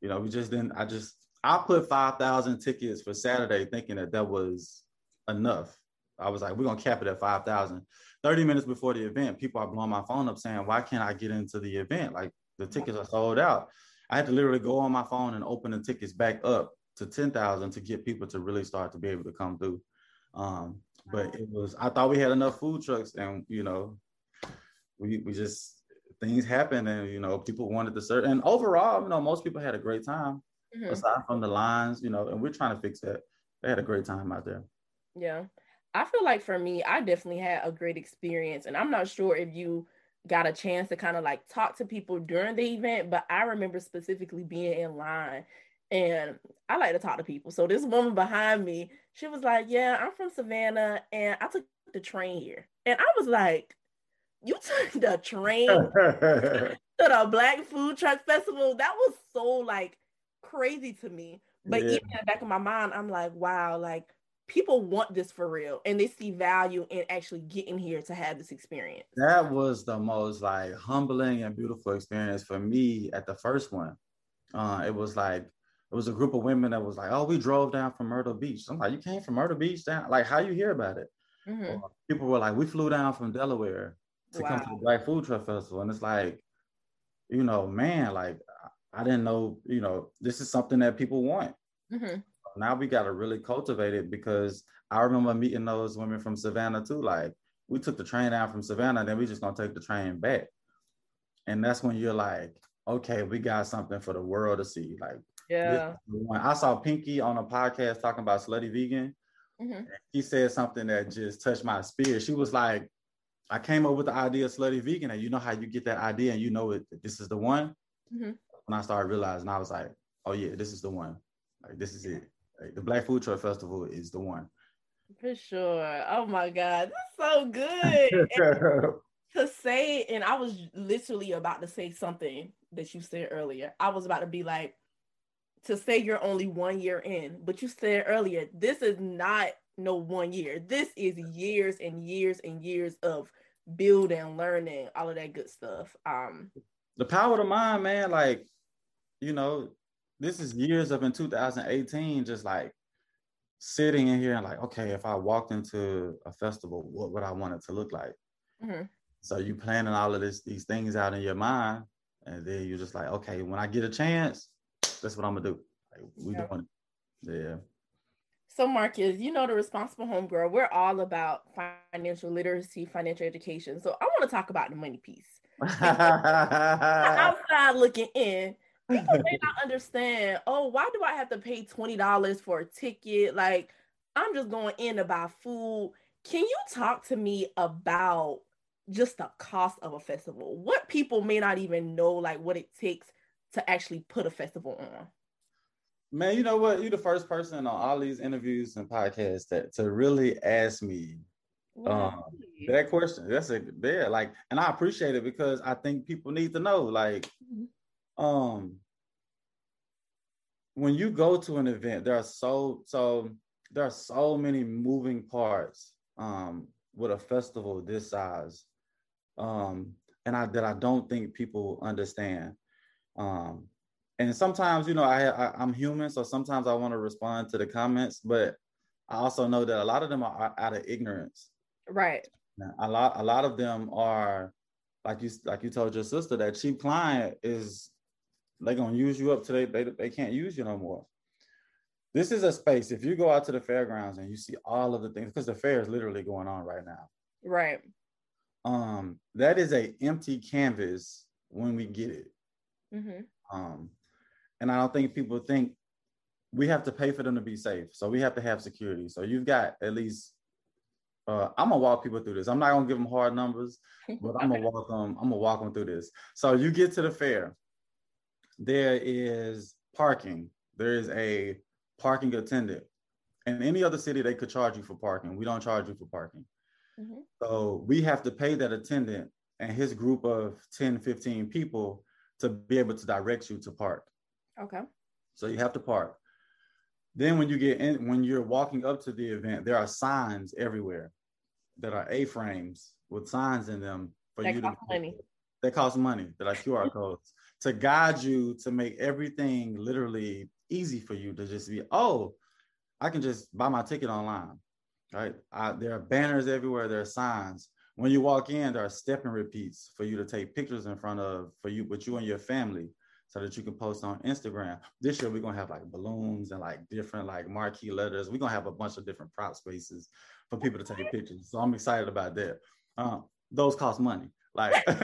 you know, we just didn't. I just I put five thousand tickets for Saturday, thinking that that was enough. I was like, we're gonna cap it at five thousand. 30 minutes before the event, people are blowing my phone up saying, why can't I get into the event? Like the tickets are sold out. I had to literally go on my phone and open the tickets back up to 10,000 to get people to really start to be able to come through. Um, but it was I thought we had enough food trucks, and you know, we we just things happened, and you know, people wanted to serve. And overall, you know, most people had a great time, mm-hmm. aside from the lines, you know, and we're trying to fix that. They had a great time out there. Yeah, I feel like for me, I definitely had a great experience, and I'm not sure if you got a chance to kind of like talk to people during the event, but I remember specifically being in line and I like to talk to people. So this woman behind me, she was like, "Yeah, I'm from Savannah, and I took the train here." And I was like, "You took the train to the Black Food Truck Festival? That was so like crazy to me." But yeah. even in the back of my mind, I'm like, "Wow, like." People want this for real and they see value in actually getting here to have this experience. That was the most like humbling and beautiful experience for me at the first one. Uh, it was like it was a group of women that was like, "Oh, we drove down from Myrtle Beach." I'm like, "You came from Myrtle Beach down? Like, how you hear about it?" Mm-hmm. people were like, "We flew down from Delaware to wow. come to the Black Food Truck Festival," and it's like, you know, man, like I didn't know, you know, this is something that people want. Mm-hmm. Now we got to really cultivate it because I remember meeting those women from Savannah too. Like, we took the train down from Savannah, then we just gonna take the train back, and that's when you're like, okay, we got something for the world to see. Like yeah. I saw Pinky on a podcast talking about slutty vegan. Mm-hmm. He said something that just touched my spirit. She was like, I came up with the idea of slutty vegan, and you know how you get that idea and you know it, this is the one. Mm-hmm. When I started realizing, I was like, oh yeah, this is the one. Like this is it. Like, the Black Food Truck Festival is the one. For sure. Oh my God, that's so good. to say, and I was literally about to say something that you said earlier. I was about to be like, to say you're only one year in, but you said earlier, this is not no one year. This is years and years and years of building, learning, all of that good stuff. Um the power of the mind, man, like, you know, this is years of in 2018, just like sitting in here and like, okay, if I walked into a festival, what would I want it to look like? Mm-hmm. So you planning all of this these things out in your mind, and then you're just like, okay, when I get a chance, that's what I'm gonna do. Like, we yeah. doing it. Yeah. So Marcus, you know the responsible Homegirl. We're all about financial literacy, financial education. So I want to talk about the money piece. outside looking in, people may not understand. Oh, why do I have to pay twenty dollars for a ticket? Like I'm just going in to buy food. Can you talk to me about just the cost of a festival? What people may not even know, like what it takes to actually put a festival on. Man, you know what? You're the first person on all these interviews and podcasts that to really ask me um, that question. That's a there, like, and I appreciate it because I think people need to know, like, um, when you go to an event, there are so so there are so many moving parts um with a festival this size, um, and I that I don't think people understand. Um, and sometimes you know I, I am human so sometimes i want to respond to the comments but i also know that a lot of them are out of ignorance. Right. A lot a lot of them are like you like you told your sister that cheap client is they're gonna use you up today they, they can't use you no more. This is a space if you go out to the fairgrounds and you see all of the things because the fair is literally going on right now. Right. Um that is a empty canvas when we get it. Mm-hmm. um and I don't think people think we have to pay for them to be safe. So we have to have security. So you've got at least uh, I'm gonna walk people through this. I'm not gonna give them hard numbers, but I'm gonna walk them. I'm gonna walk them through this. So you get to the fair. There is parking. There is a parking attendant. In any other city, they could charge you for parking. We don't charge you for parking. Mm-hmm. So we have to pay that attendant and his group of 10, 15 people to be able to direct you to park. Okay. So you have to park. Then when you get in, when you're walking up to the event, there are signs everywhere that are A-frames with signs in them for that you to money. That cost money, that are QR codes to guide you to make everything literally easy for you to just be, oh, I can just buy my ticket online. Right. I, there are banners everywhere, there are signs. When you walk in, there are step and repeats for you to take pictures in front of for you with you and your family so that you can post on Instagram. This year we're gonna have like balloons and like different like marquee letters. We're gonna have a bunch of different prop spaces for people to take pictures. So I'm excited about that. Um, those cost money. Like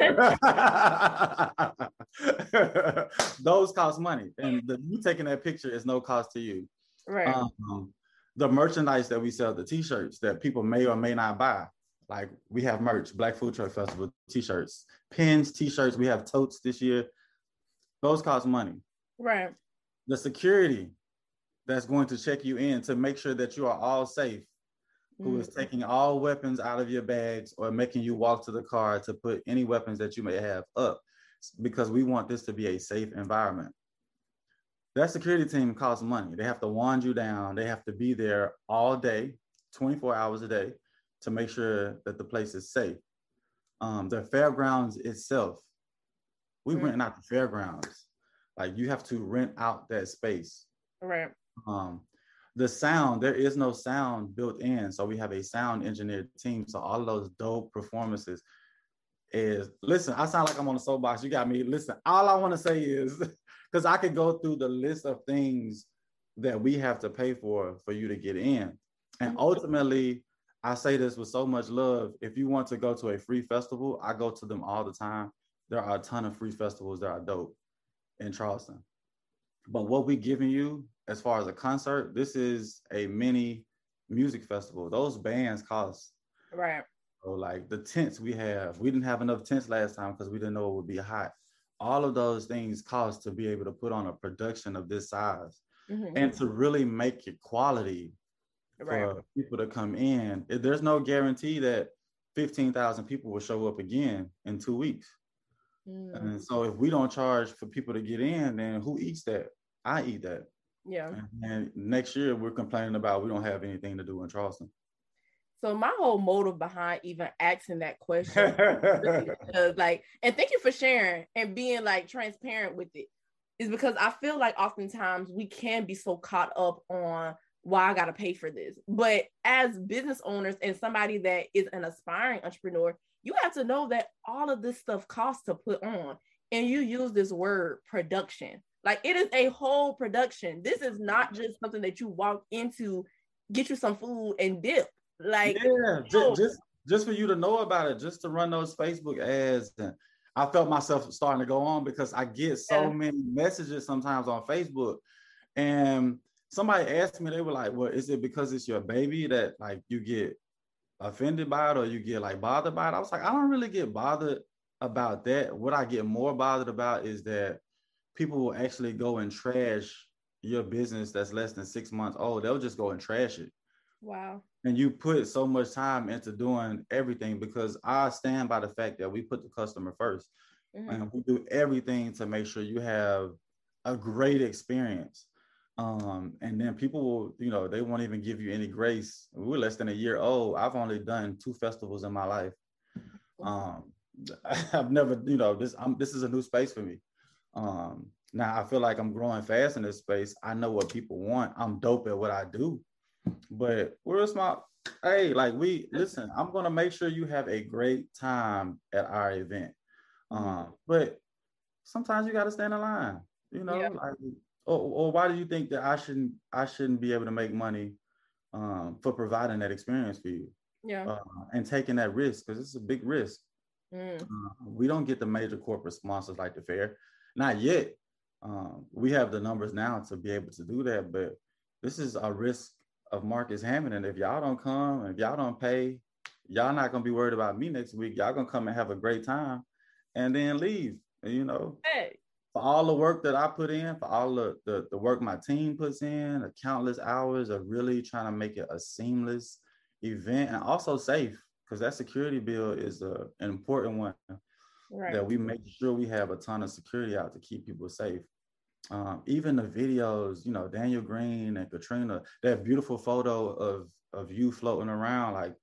those cost money, and the, you taking that picture is no cost to you. Right. Um, the merchandise that we sell, the T-shirts that people may or may not buy. Like we have merch, Black Food Truck Festival T-shirts, pins, T-shirts. We have totes this year. Those cost money. Right. The security that's going to check you in to make sure that you are all safe, mm-hmm. who is mm. taking all weapons out of your bags or making you walk to the car to put any weapons that you may have up because we want this to be a safe environment. That security team costs money. They have to wand you down. They have to be there all day, 24 hours a day, to make sure that the place is safe. Um, the fairgrounds itself we mm-hmm. renting out the fairgrounds. Like you have to rent out that space. Right. Um, the sound, there is no sound built in. So we have a sound engineer team. So all of those dope performances is listen, I sound like I'm on a soapbox. You got me. Listen, all I want to say is because I could go through the list of things that we have to pay for for you to get in. And mm-hmm. ultimately, I say this with so much love. If you want to go to a free festival, I go to them all the time there are a ton of free festivals that are dope in Charleston. But what we giving you as far as a concert, this is a mini music festival. Those bands cost. Right. So like the tents we have, we didn't have enough tents last time because we didn't know it would be hot. All of those things cost to be able to put on a production of this size mm-hmm. and to really make it quality right. for people to come in. There's no guarantee that 15,000 people will show up again in two weeks. Mm. And so if we don't charge for people to get in, then who eats that? I eat that. Yeah. And, next year we're complaining about we don't have anything to do in Charleston. So my whole motive behind even asking that question, because like, and thank you for sharing and being like transparent with it, is because I feel like oftentimes we can be so caught up on why I got to pay for this. But as business owners and somebody that is an aspiring entrepreneur, you have to know that all of this stuff costs to put on. And you use this word production. Like it is a whole production. This is not mm-hmm. just something that you walk into, get you some food and dip. Like yeah, just, just just for you to know about it, just to run those Facebook ads. And I felt myself starting to go on because I get so yeah. many messages sometimes on Facebook. And somebody asked me, they were like, Well, is it because it's your baby that like you get offended by it or you get like bothered by it? I was like, I don't really get bothered about that. What I get more bothered about is that people will actually go and trash your business that's less than six months old. They'll just go and trash it. Wow. And you put so much time into doing everything because I stand by the fact that we put the customer 1st mm-hmm. and we do everything to make sure you have a great experience. Um, and then people will, you know, they won't even give you any grace. We're less than a year old. I've only done two festivals in my life. Um, I've never, you know, this I'm this is a new space for me. Um, now I feel like I'm growing fast in this space. I know what people want. I'm dope at what I do. But we're a small, hey, like we listen, I'm gonna make sure you have a great time at our event. Um, but sometimes you gotta stand in line, you know, yeah. like or, or why do you think that I shouldn't I shouldn't be able to make money um, for providing that experience for you? Yeah. Uh, and taking that risk because it's a big risk. Mm. Uh, we don't get the major corporate sponsors like the fair, not yet. Um, we have the numbers now to be able to do that, but this is a risk of Marcus Hammond. And if y'all don't come, if y'all don't pay, y'all not gonna be worried about me next week. Y'all gonna come and have a great time and then leave. You know, hey. For all the work that I put in, for all the, the, the work my team puts in, the countless hours of really trying to make it a seamless event and also safe, because that security bill is a, an important one. Right. That we make sure we have a ton of security out to keep people safe um, even the videos, you know, Daniel Green and Katrina, that beautiful photo of of you floating around, like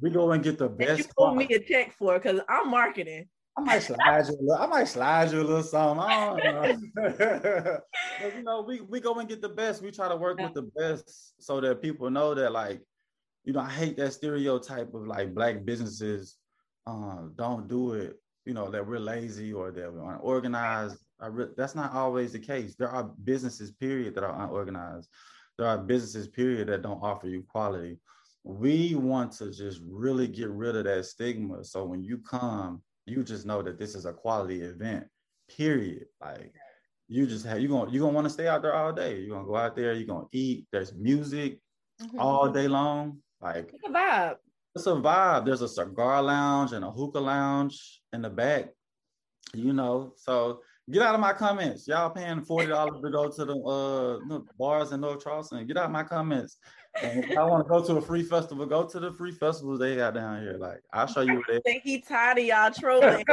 we go and get the best. you pull me a check for because I'm marketing. I might slide you a little, I might slide you a little something. I don't know. but, you know, we, we go and get the best. We try to work with the best so that people know that like, you know, I hate that stereotype of like black businesses uh, don't do it, you know, that we're lazy or that we're unorganized re- that's not always the case. There are businesses, period, that are unorganized. There are businesses, period, that don't offer you quality. We want to just really get rid of that stigma. So when you come, you just know that this is a quality event, period. Like you just have you're gonna you're gonna want to stay out there all day. You're gonna go out there, you're gonna eat, there's music mm-hmm. all day long. Like it's a vibe. It's a vibe. There's a cigar lounge and a hookah lounge in the back, you know. So Get out of my comments. Y'all paying forty dollars to go to the uh bars in North Charleston. Get out of my comments. If I want to go to a free festival, go to the free festivals they got down here. Like I'll show you what they. He tired of y'all trolling.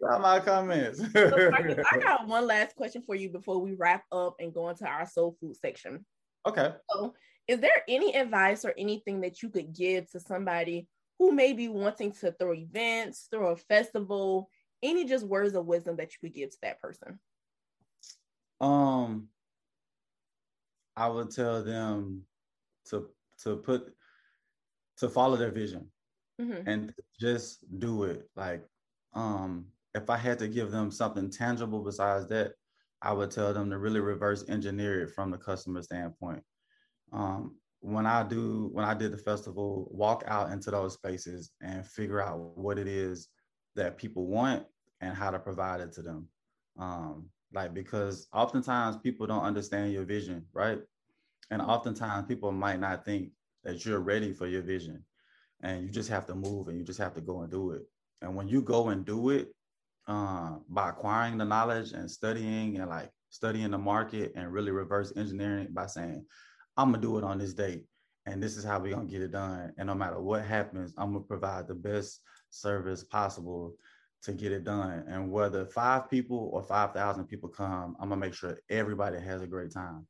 My comments. so, Marcus, I got one last question for you before we wrap up and go into our soul food section. Okay. So, is there any advice or anything that you could give to somebody who may be wanting to throw events, throw a festival? any just words of wisdom that you could give to that person? Um, I would tell them to to put to follow their vision mm-hmm. and just do it. Like, um, if I had to give them something tangible besides that, I would tell them to really reverse engineer it from the customer standpoint. Um, when I do, when I did the festival, walk out into those spaces and figure out what it is that people want and how to provide it to them. Um, like because oftentimes people don't understand your vision, right? And oftentimes people might not think that you're ready for your vision. And you just have to move and you just have to go and do it. And when you go and do it, uh, by acquiring the knowledge and studying and like studying the market and really reverse engineering by saying, I'm gonna do it on this date and this is how we're gonna get it done. And no matter what happens, I'm gonna provide the best service possible to get it done. And whether five people or 5,000 people come, I'm gonna make sure everybody has a great time.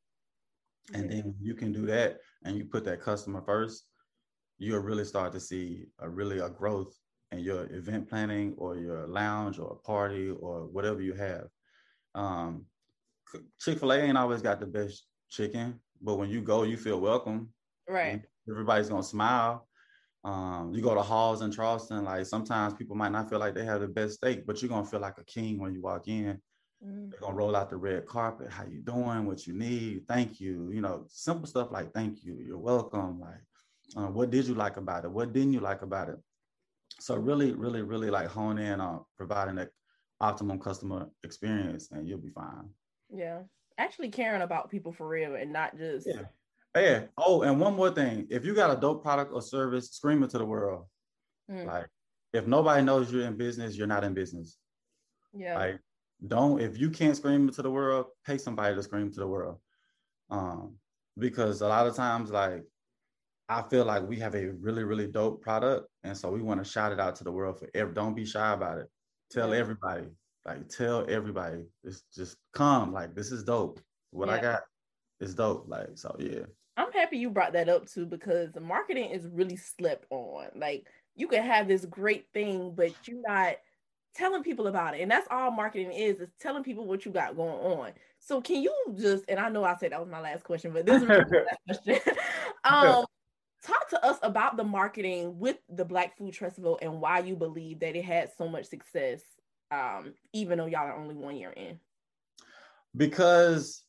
And then you can do that and you put that customer first, you'll really start to see a really a growth in your event planning or your lounge or a party or whatever you have. Um, Chick-fil-A ain't always got the best chicken, but when you go, you feel welcome. Right. Everybody's gonna smile. Um, you go to halls in Charleston, like sometimes people might not feel like they have the best steak, but you're gonna feel like a king when you walk in. Mm-hmm. They're gonna roll out the red carpet. How you doing? What you need? Thank you. You know, simple stuff like thank you. You're welcome. Like, uh, what did you like about it? What didn't you like about it? So really, really, really like hone in on providing that optimum customer experience, and you'll be fine. Yeah, actually caring about people for real, and not just yeah. Yeah. Oh, and one more thing. If you got a dope product or service, scream it to the world. Mm. Like, if nobody knows you're in business, you're not in business. Yeah. Like, don't if you can't scream it to the world, pay somebody to scream to the world. Um, because a lot of times, like, I feel like we have a really, really dope product, and so we want to shout it out to the world for every. Don't be shy about it. Tell yeah. everybody. Like, tell everybody. It's just come. Like, this is dope. What yeah. I got is dope. Like, so yeah. I'm happy you brought that up too because the marketing is really slept on. Like you can have this great thing, but you're not telling people about it. And that's all marketing is, is telling people what you got going on. So can you just, and I know I said that was my last question, but this is my last question. um, talk to us about the marketing with the Black Food Festival and why you believe that it had so much success, um, even though y'all are only one year in. Because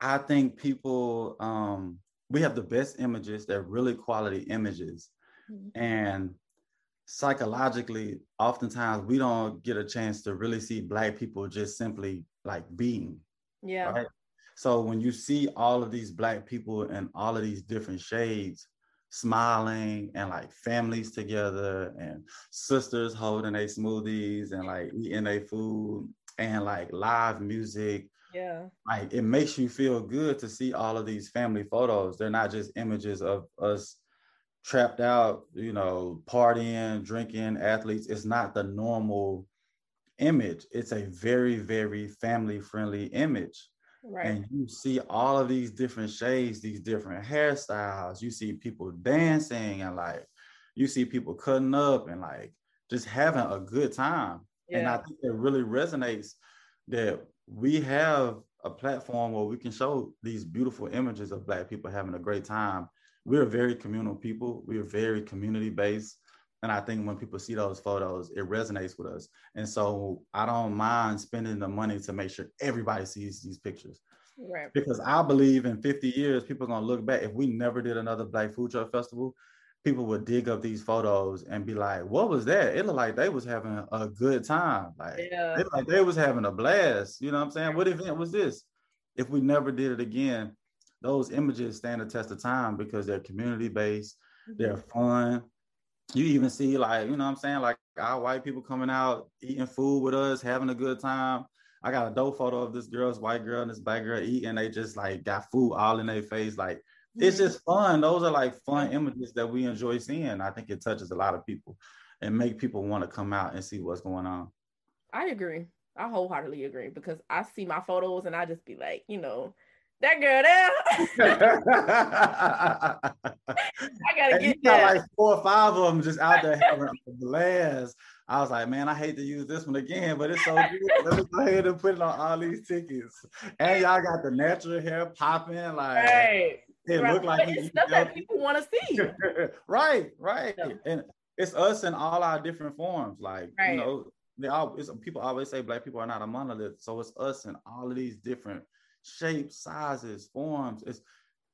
I think people um, we have the best images they're really quality images. Mm-hmm. and psychologically oftentimes we don't get a chance to really see black people just simply like being yeah. right? So when you see all of these black people and all of these different shades smiling and like families together and sisters holding their smoothies and like eating their food and like live music yeah. Like it makes you feel good to see all of these family photos. They're not just images of us trapped out, you know, partying, drinking, athletes. It's not the normal image. It's a very, very family friendly image. Right. And you see all of these different shades, these different hairstyles. You see people dancing and like you see people cutting up and like just having a good time. Yeah. And I think it really resonates that we have a platform where we can show these beautiful images of black people having a great time. We're very communal people. We're very community based and i think when people see those photos it resonates with us. And so i don't mind spending the money to make sure everybody sees these pictures. Right. Because i believe in 50 years people are going to look back. If we never did another black food truck festival people would dig up these photos and be like, "What was that?" It looked like they was having a good time. Like, yeah. it like they was having a blast. You know what I'm saying? What event was this? If we never did it again, those images stand the test of time because they're community based, mm-hmm. they're fun. You even see like, you know what I'm saying, like our white people coming out eating food with us, having a good time. I got a dope photo of this girl's white girl and this black girl eating. They just like got food all in their face, like it's just fun. Those are like fun images that we enjoy seeing. I think it touches a lot of people and make people want to come out and see what's going on. I agree. I wholeheartedly agree because I see my photos and I just be like, you know, that girl there. I gotta and get that. like four or five of them just out there having a blast. I was like, man, I hate to use this one again, but it's so good. Let me go ahead and put it on all these tickets. And y'all got the natural hair popping, like right. It right. looked like it's stuff that people want to see. right, right. And it's us in all our different forms. Like, right. you know, they all people always say black people are not a monolith. So it's us in all of these different shapes, sizes, forms. It's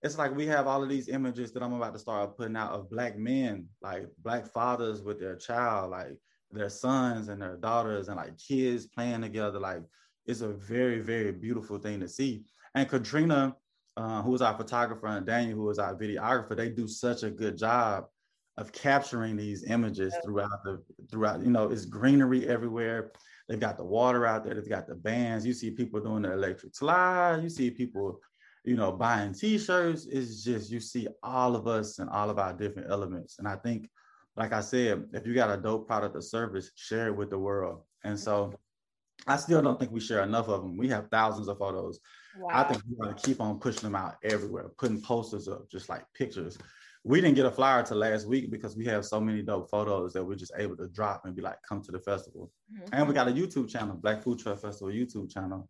it's like we have all of these images that I'm about to start putting out of black men, like black fathers with their child, like their sons and their daughters, and like kids playing together. Like it's a very, very beautiful thing to see. And Katrina uh, who was our photographer, and Daniel, who was our videographer, they do such a good job of capturing these images throughout the throughout. You know, it's greenery everywhere. They've got the water out there. They've got the bands. You see people doing the electric slide. You see people, you know, buying T-shirts. It's just you see all of us and all of our different elements. And I think, like I said, if you got a dope product or service, share it with the world. And so I still don't think we share enough of them. We have thousands of photos. Wow. I think we got to keep on pushing them out everywhere, putting posters up, just like pictures. We didn't get a flyer till last week because we have so many dope photos that we're just able to drop and be like, come to the festival. Mm-hmm. And we got a YouTube channel, Black Food Truck Festival YouTube channel.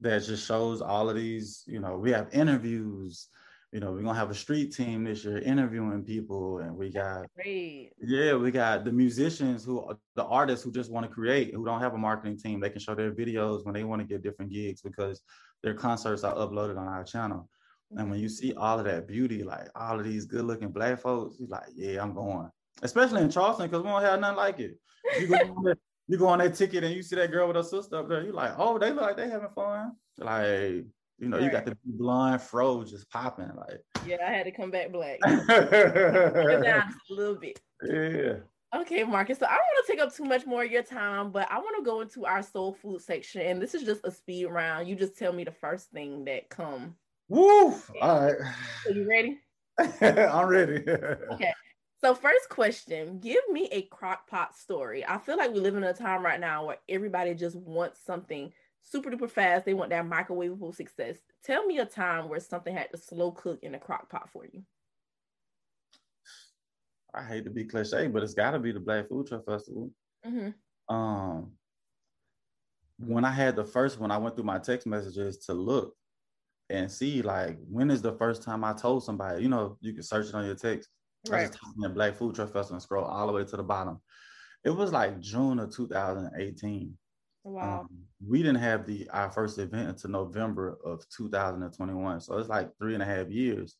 that just shows all of these, you know, we have interviews, you know, we're gonna have a street team this year interviewing people, and we got Great. yeah, we got the musicians who the artists who just want to create, who don't have a marketing team. They can show their videos when they want to get different gigs because their concerts are uploaded on our channel. And when you mm-hmm. see all of that beauty, like all of these good looking black folks, you're like, yeah, I'm going. Especially in Charleston, because we don't have nothing like it. You go, on that, you go on that ticket and you see that girl with her sister up there, you're like, oh, they look like they having fun. Like, you know, you got the blonde fro just popping. Like, yeah, I had to come back black. a little bit. Yeah. Okay, Marcus. So I don't want to take up too much more of your time, but I want to go into our soul food section, and this is just a speed round. You just tell me the first thing that come Woo! All right. Are you ready? I'm ready. okay. So first question, give me a crock pot story. I feel like we live in a time right now where everybody just wants something super duper fast. They want that microwavable success. Tell me a time where something had to slow cook in a crock pot for you. I hate to be cliche, but it's got to be the Black Food Truck Festival. Mm-hmm. Um, when I had the first one, I went through my text messages to look and see like when is the first time I told somebody. You know, you can search it on your text. Right. I just typed in Black Food Truck Festival and scroll all the way to the bottom. It was like June of 2018. Wow. Um, we didn't have the our first event until November of 2021. So it's like three and a half years.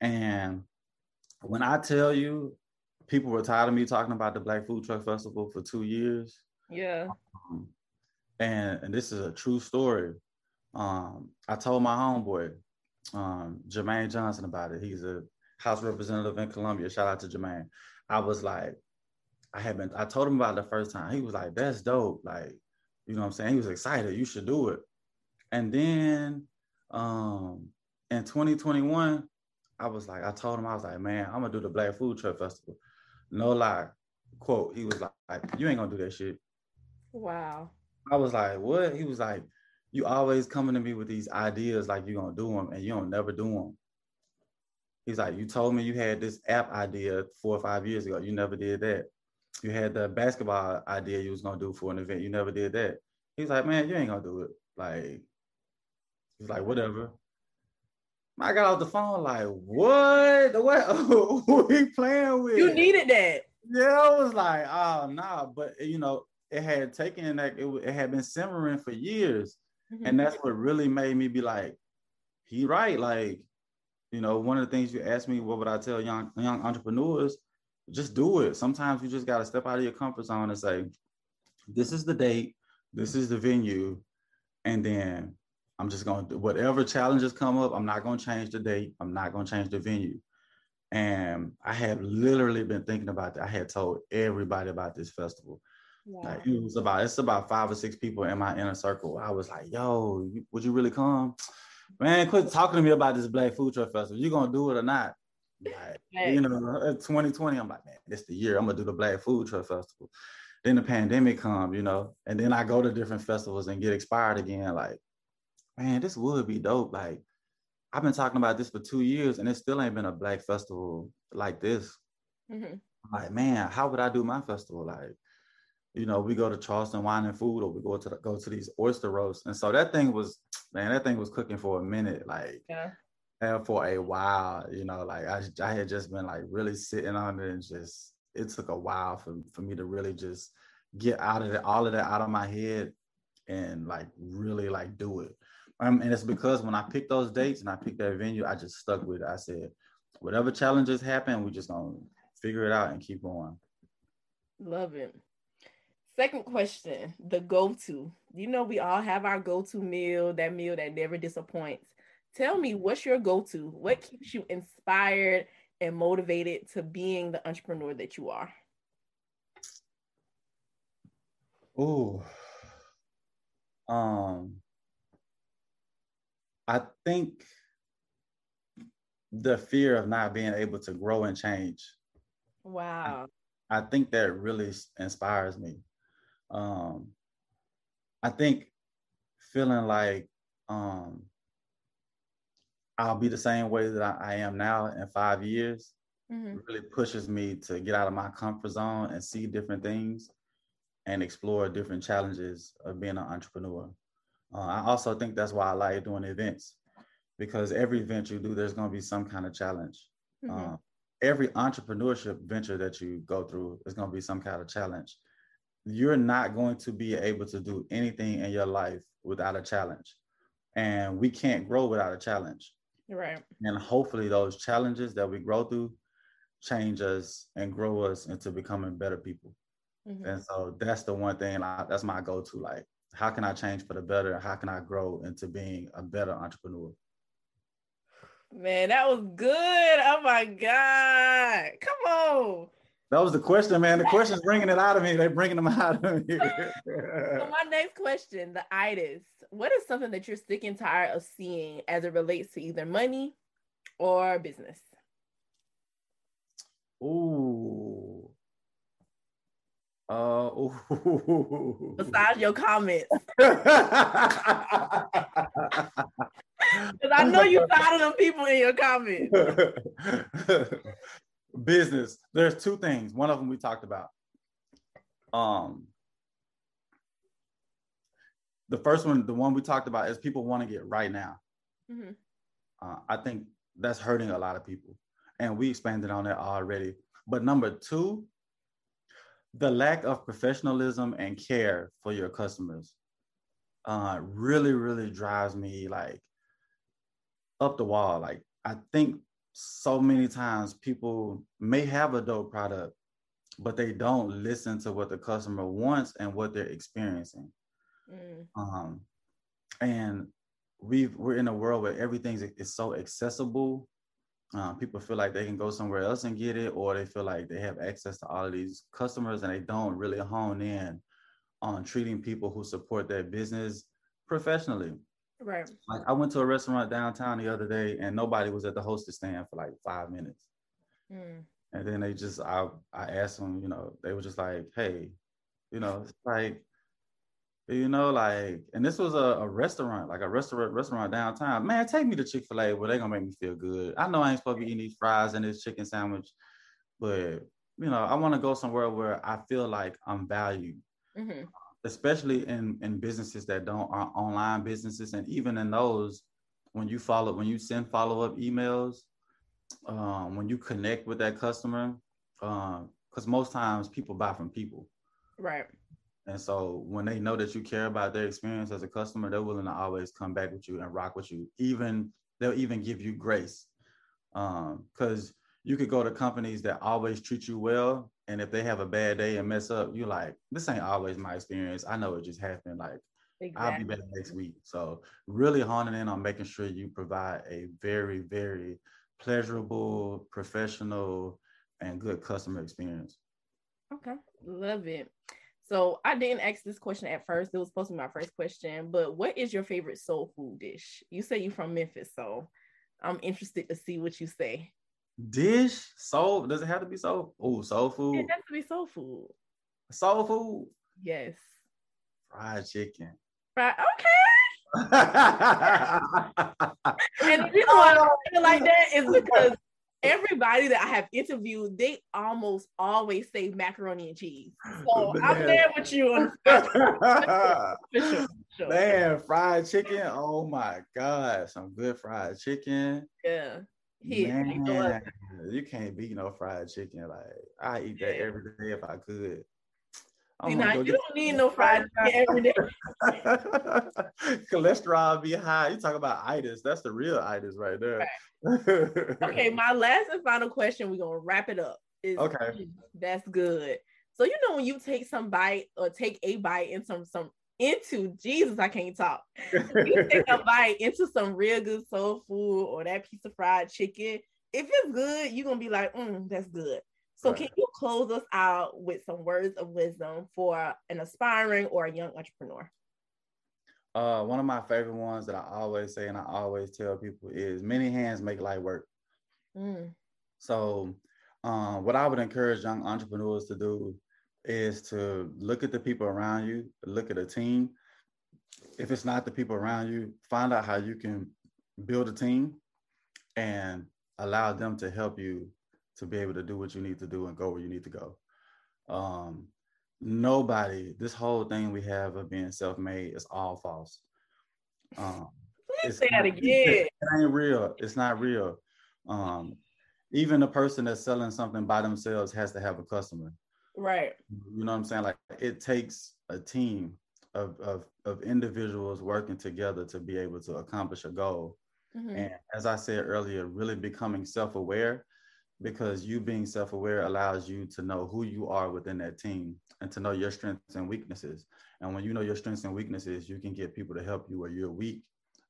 And when I tell you, people were tired of me talking about the Black Food Truck Festival for two years. Yeah. Um, and, and this is a true story. Um, I told my homeboy, um, Jermaine Johnson, about it. He's a House representative in Columbia. Shout out to Jermaine. I was like, I had been, I told him about the first time. He was like, that's dope. Like, you know what I'm saying? He was excited. You should do it. And then um, in 2021, I was like, I told him, I was like, man, I'm gonna do the Black Food Truck Festival. No lie. Quote, he was like, you ain't gonna do that shit. Wow. I was like, what? He was like, you always coming to me with these ideas like you're gonna do them and you don't never do them. He's like, you told me you had this app idea four or five years ago. You never did that. You had the basketball idea you was gonna do for an event. You never did that. He's like, man, you ain't gonna do it. Like, he's like, whatever. I got off the phone like, what? What we playing with? You needed that. Yeah, I was like, oh nah, but you know, it had taken like it, it had been simmering for years. Mm-hmm. And that's what really made me be like, he right. Like, you know, one of the things you asked me, what would I tell young young entrepreneurs? Just do it. Sometimes you just got to step out of your comfort zone and say, this is the date, this is the venue, and then I'm just going to whatever challenges come up. I'm not going to change the date. I'm not going to change the venue. And I have literally been thinking about that. I had told everybody about this festival. Like it was about it's about five or six people in my inner circle. I was like, "Yo, would you really come?" Man, quit talking to me about this Black Food Truck Festival. You gonna do it or not? Like, you know, 2020, I'm like, man, this the year I'm gonna do the Black Food Truck Festival. Then the pandemic come, you know, and then I go to different festivals and get expired again. Like, man, this would be dope. Like, I've been talking about this for two years, and it still ain't been a Black festival like this. Mm-hmm. Like, man, how would I do my festival? Like, you know, we go to Charleston Wine and Food, or we go to the, go to these oyster roasts, and so that thing was, man, that thing was cooking for a minute, like, yeah, and for a while, you know, like I, I had just been like really sitting on it, and just it took a while for for me to really just get out of it, all of that out of my head, and like really like do it. Um, and it's because when I picked those dates and I picked that venue, I just stuck with it. I said, whatever challenges happen, we just gonna figure it out and keep going. Love it. Second question, the go-to. You know, we all have our go-to meal, that meal that never disappoints. Tell me, what's your go-to? What keeps you inspired and motivated to being the entrepreneur that you are? Oh, um, I think the fear of not being able to grow and change. Wow. I, I think that really inspires me. Um, I think feeling like um, I'll be the same way that I, I am now in five years mm-hmm. really pushes me to get out of my comfort zone and see different things and explore different challenges of being an entrepreneur. Uh, I also think that's why I like doing events because every event you do, there's going to be some kind of challenge. Mm-hmm. Uh, every entrepreneurship venture that you go through is going to be some kind of challenge. You're not going to be able to do anything in your life without a challenge. And we can't grow without a challenge. Right. And hopefully, those challenges that we grow through change us and grow us into becoming better people. Mm-hmm. And so that's the one thing I, that's my go to. Like, how can I change for the better? How can I grow into being a better entrepreneur? Man, that was good. Oh my God. Come on. That was the question, man. The question's bringing it out of me. They're bringing them out of me. so my next question, the itis. What is something that you're sick and tired of seeing as it relates to either money or business? Ooh. Uh, ooh. Besides your comments. Because I know you thought of them people in your comments. Business. There's two things. One of them we talked about. Um, the first one, the one we talked about, is people want to get right now. Mm-hmm. Uh, I think that's hurting a lot of people, and we expanded on that already. But number two, the lack of professionalism and care for your customers uh, really, really drives me like up the wall. Like I think so many times people may have a dope product, but they don't listen to what the customer wants and what they're experiencing. Mm. Um, and we we're in a world where everything is so accessible. Uh, people feel like they can go somewhere else and get it, or they feel like they have access to all of these customers, and they don't really hone in on treating people who support their business professionally. Right. Like I went to a restaurant downtown the other day and nobody was at the hostess stand for like five minutes. Mm. And then they just I I asked them, you know, they were just like, hey, you know, it's like, you know, like, and this was a, a restaurant, like a restaurant restaurant downtown. Man, take me to Chick-fil-A where they gonna make me feel good. I know I ain't supposed to be eating these fries and this chicken sandwich, but you know, I want to go somewhere where I feel like I'm valued. Mm-hmm especially in in businesses that don't are online businesses and even in those when you follow when you send follow-up emails um, when you connect with that customer because um, most times people buy from people right and so when they know that you care about their experience as a customer they're willing to always come back with you and rock with you even they'll even give you grace because um, you could go to companies that always treat you well and if they have a bad day and mess up, you're like, this ain't always my experience. I know it just happened. Like, exactly. I'll be better next week. So, really honing in on making sure you provide a very, very pleasurable, professional, and good customer experience. Okay, love it. So, I didn't ask this question at first. It was supposed to be my first question, but what is your favorite soul food dish? You say you're from Memphis, so I'm interested to see what you say. Dish? Soul? Does it have to be soul? Oh soul food. it has to be soul food. Soul food? Yes. Fried chicken. Fried okay. And the reason why I feel like that is because everybody that I have interviewed, they almost always say macaroni and cheese. So Man. I'm there with you on for sure, sure. Man, fried chicken. Oh my god, some good fried chicken. Yeah. Man, you can't beat no fried chicken. Like I eat that every day if I could. See, now, you don't need no fried chicken every day. Cholesterol be high. You talk about itis. That's the real itis right there. Right. okay, my last and final question. We're gonna wrap it up. Is, okay, that's good. So you know when you take some bite or take a bite in some some into Jesus, I can't talk. you take a bite into some real good soul food or that piece of fried chicken. If it's good, you're gonna be like, mm, that's good. So right. can you close us out with some words of wisdom for an aspiring or a young entrepreneur? Uh, one of my favorite ones that I always say and I always tell people is many hands make light work. Mm. So, um, what I would encourage young entrepreneurs to do is to look at the people around you, look at a team. If it's not the people around you, find out how you can build a team and allow them to help you to be able to do what you need to do and go where you need to go. Um, nobody, this whole thing we have of being self-made is all false. Um, say that again. It ain't real. It's not real. Um, even the person that's selling something by themselves has to have a customer. Right. You know what I'm saying? Like it takes a team of of, of individuals working together to be able to accomplish a goal. Mm-hmm. And as I said earlier, really becoming self-aware because you being self-aware allows you to know who you are within that team and to know your strengths and weaknesses. And when you know your strengths and weaknesses, you can get people to help you where you're weak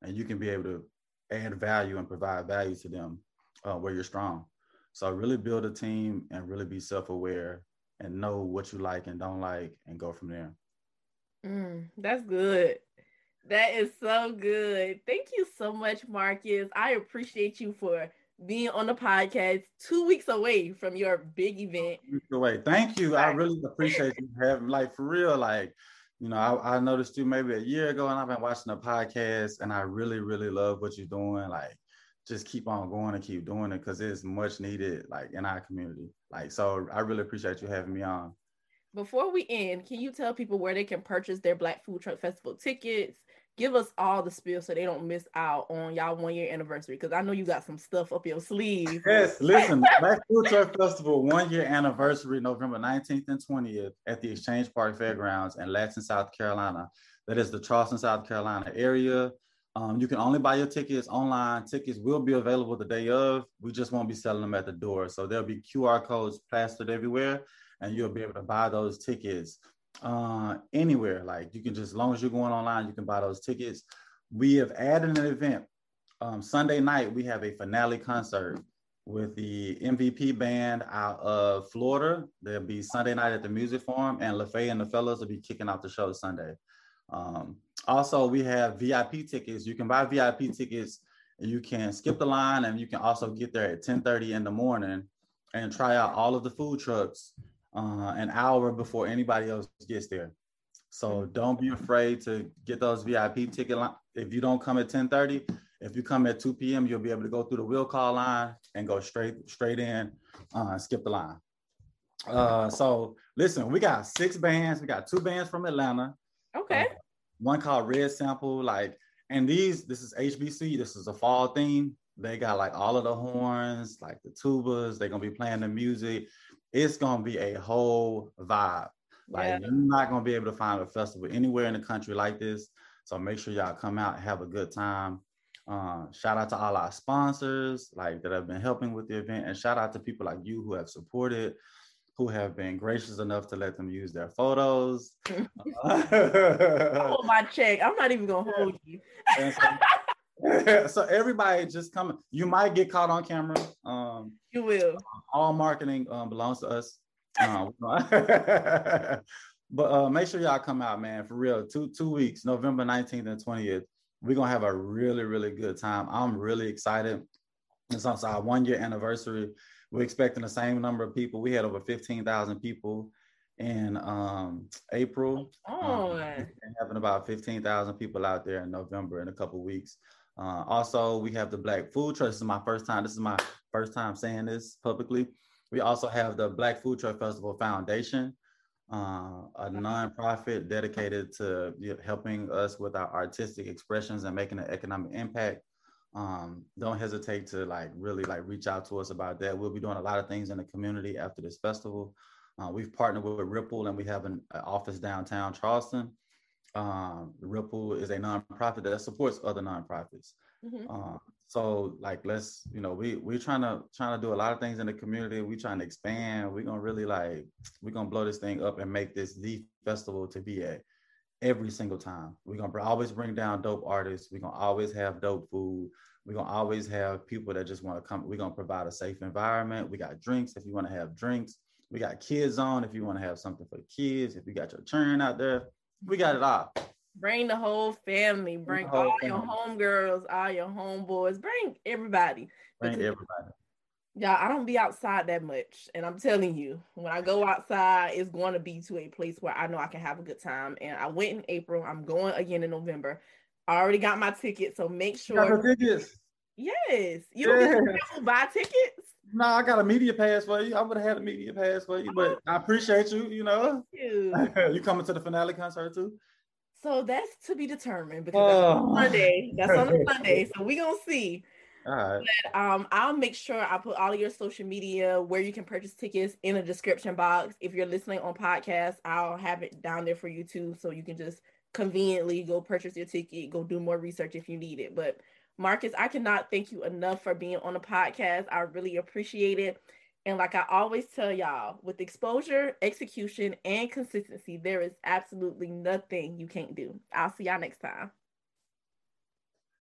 and you can be able to add value and provide value to them uh, where you're strong. So really build a team and really be self-aware and know what you like and don't like and go from there. Mm, that's good. That is so good. Thank you so much, Marcus. I appreciate you for being on the podcast two weeks away from your big event. Away. Thank you. I really appreciate you having like for real. Like, you know, I, I noticed you maybe a year ago and I've been watching the podcast and I really, really love what you're doing. Like just keep on going and keep doing it because it's much needed like in our community. Like so I really appreciate you having me on. Before we end, can you tell people where they can purchase their Black Food Truck Festival tickets? Give us all the spiel so they don't miss out on y'all one year anniversary because I know you got some stuff up your sleeve. Yes, listen, Black Food Truck Festival one year anniversary, November 19th and 20th at the Exchange Park Fairgrounds in Ladson, South Carolina. That is the Charleston, South Carolina area. Um, you can only buy your tickets online. Tickets will be available the day of. We just won't be selling them at the door. So there'll be QR codes plastered everywhere, and you'll be able to buy those tickets uh, anywhere. Like you can just, as long as you're going online, you can buy those tickets. We have added an event. Um, Sunday night, we have a finale concert with the MVP band out of Florida. There'll be Sunday night at the Music Farm, and LaFay and the fellas will be kicking off the show Sunday. Um, also, we have VIP tickets. You can buy VIP tickets and you can skip the line and you can also get there at 10:30 in the morning and try out all of the food trucks uh, an hour before anybody else gets there. So don't be afraid to get those VIP ticket line. If you don't come at 10:30, if you come at 2 p.m., you'll be able to go through the will call line and go straight straight in, uh, skip the line. Uh, so listen, we got six bands. We got two bands from Atlanta. Okay. Uh, one called Red Sample, like, and these, this is HBC, this is a fall theme. They got like all of the horns, like the tubas, they're gonna be playing the music. It's gonna be a whole vibe. Like yeah. you're not gonna be able to find a festival anywhere in the country like this. So make sure y'all come out have a good time. Uh, shout out to all our sponsors like that have been helping with the event, and shout out to people like you who have supported who have been gracious enough to let them use their photos. hold my check. I'm not even gonna hold you. so, so, everybody just come. You might get caught on camera. Um, you will. All marketing um, belongs to us. Um, but uh, make sure y'all come out, man. For real, two two weeks, November 19th and 20th. We're gonna have a really really good time. I'm really excited. It's also our one year anniversary we're expecting the same number of people. We had over 15,000 people in um, April. Oh, um, having about 15,000 people out there in November in a couple weeks. Uh, also, we have the Black Food Truck. This is my first time. This is my first time saying this publicly. We also have the Black Food Truck Festival Foundation, uh, a nonprofit dedicated to helping us with our artistic expressions and making an economic impact um, don't hesitate to like really like reach out to us about that. We'll be doing a lot of things in the community after this festival. Uh, we've partnered with Ripple and we have an, an office downtown Charleston. Um, Ripple is a nonprofit that supports other nonprofits. Mm-hmm. Uh, so like let's you know we we're trying to trying to do a lot of things in the community. We're trying to expand. We're gonna really like we're gonna blow this thing up and make this the festival to be at every single time. We're gonna always bring down dope artists. We're gonna always have dope food. We're gonna always have people that just want to come. We're gonna provide a safe environment. We got drinks if you want to have drinks. We got kids on if you want to have something for kids. If you got your churn out there, we got it all. Bring the whole family. Bring whole all family. your homegirls, all your homeboys. Bring everybody. Bring everybody. Yeah, I don't be outside that much. And I'm telling you, when I go outside, it's going to be to a place where I know I can have a good time. And I went in April. I'm going again in November. I already got my ticket. So make sure. tickets. Yes. You don't yeah. get buy tickets? No, I got a media pass for you. I would have had a media pass for you, but I appreciate you. You know, you, you coming to the finale concert too? So that's to be determined because oh. that's on Sunday. That's on a Sunday. So we're gonna see. All right. But, um, I'll make sure I put all of your social media where you can purchase tickets in the description box. If you're listening on podcast, I'll have it down there for you too, so you can just conveniently go purchase your ticket, go do more research if you need it. But Marcus, I cannot thank you enough for being on the podcast. I really appreciate it. And like I always tell y'all, with exposure, execution, and consistency, there is absolutely nothing you can't do. I'll see y'all next time.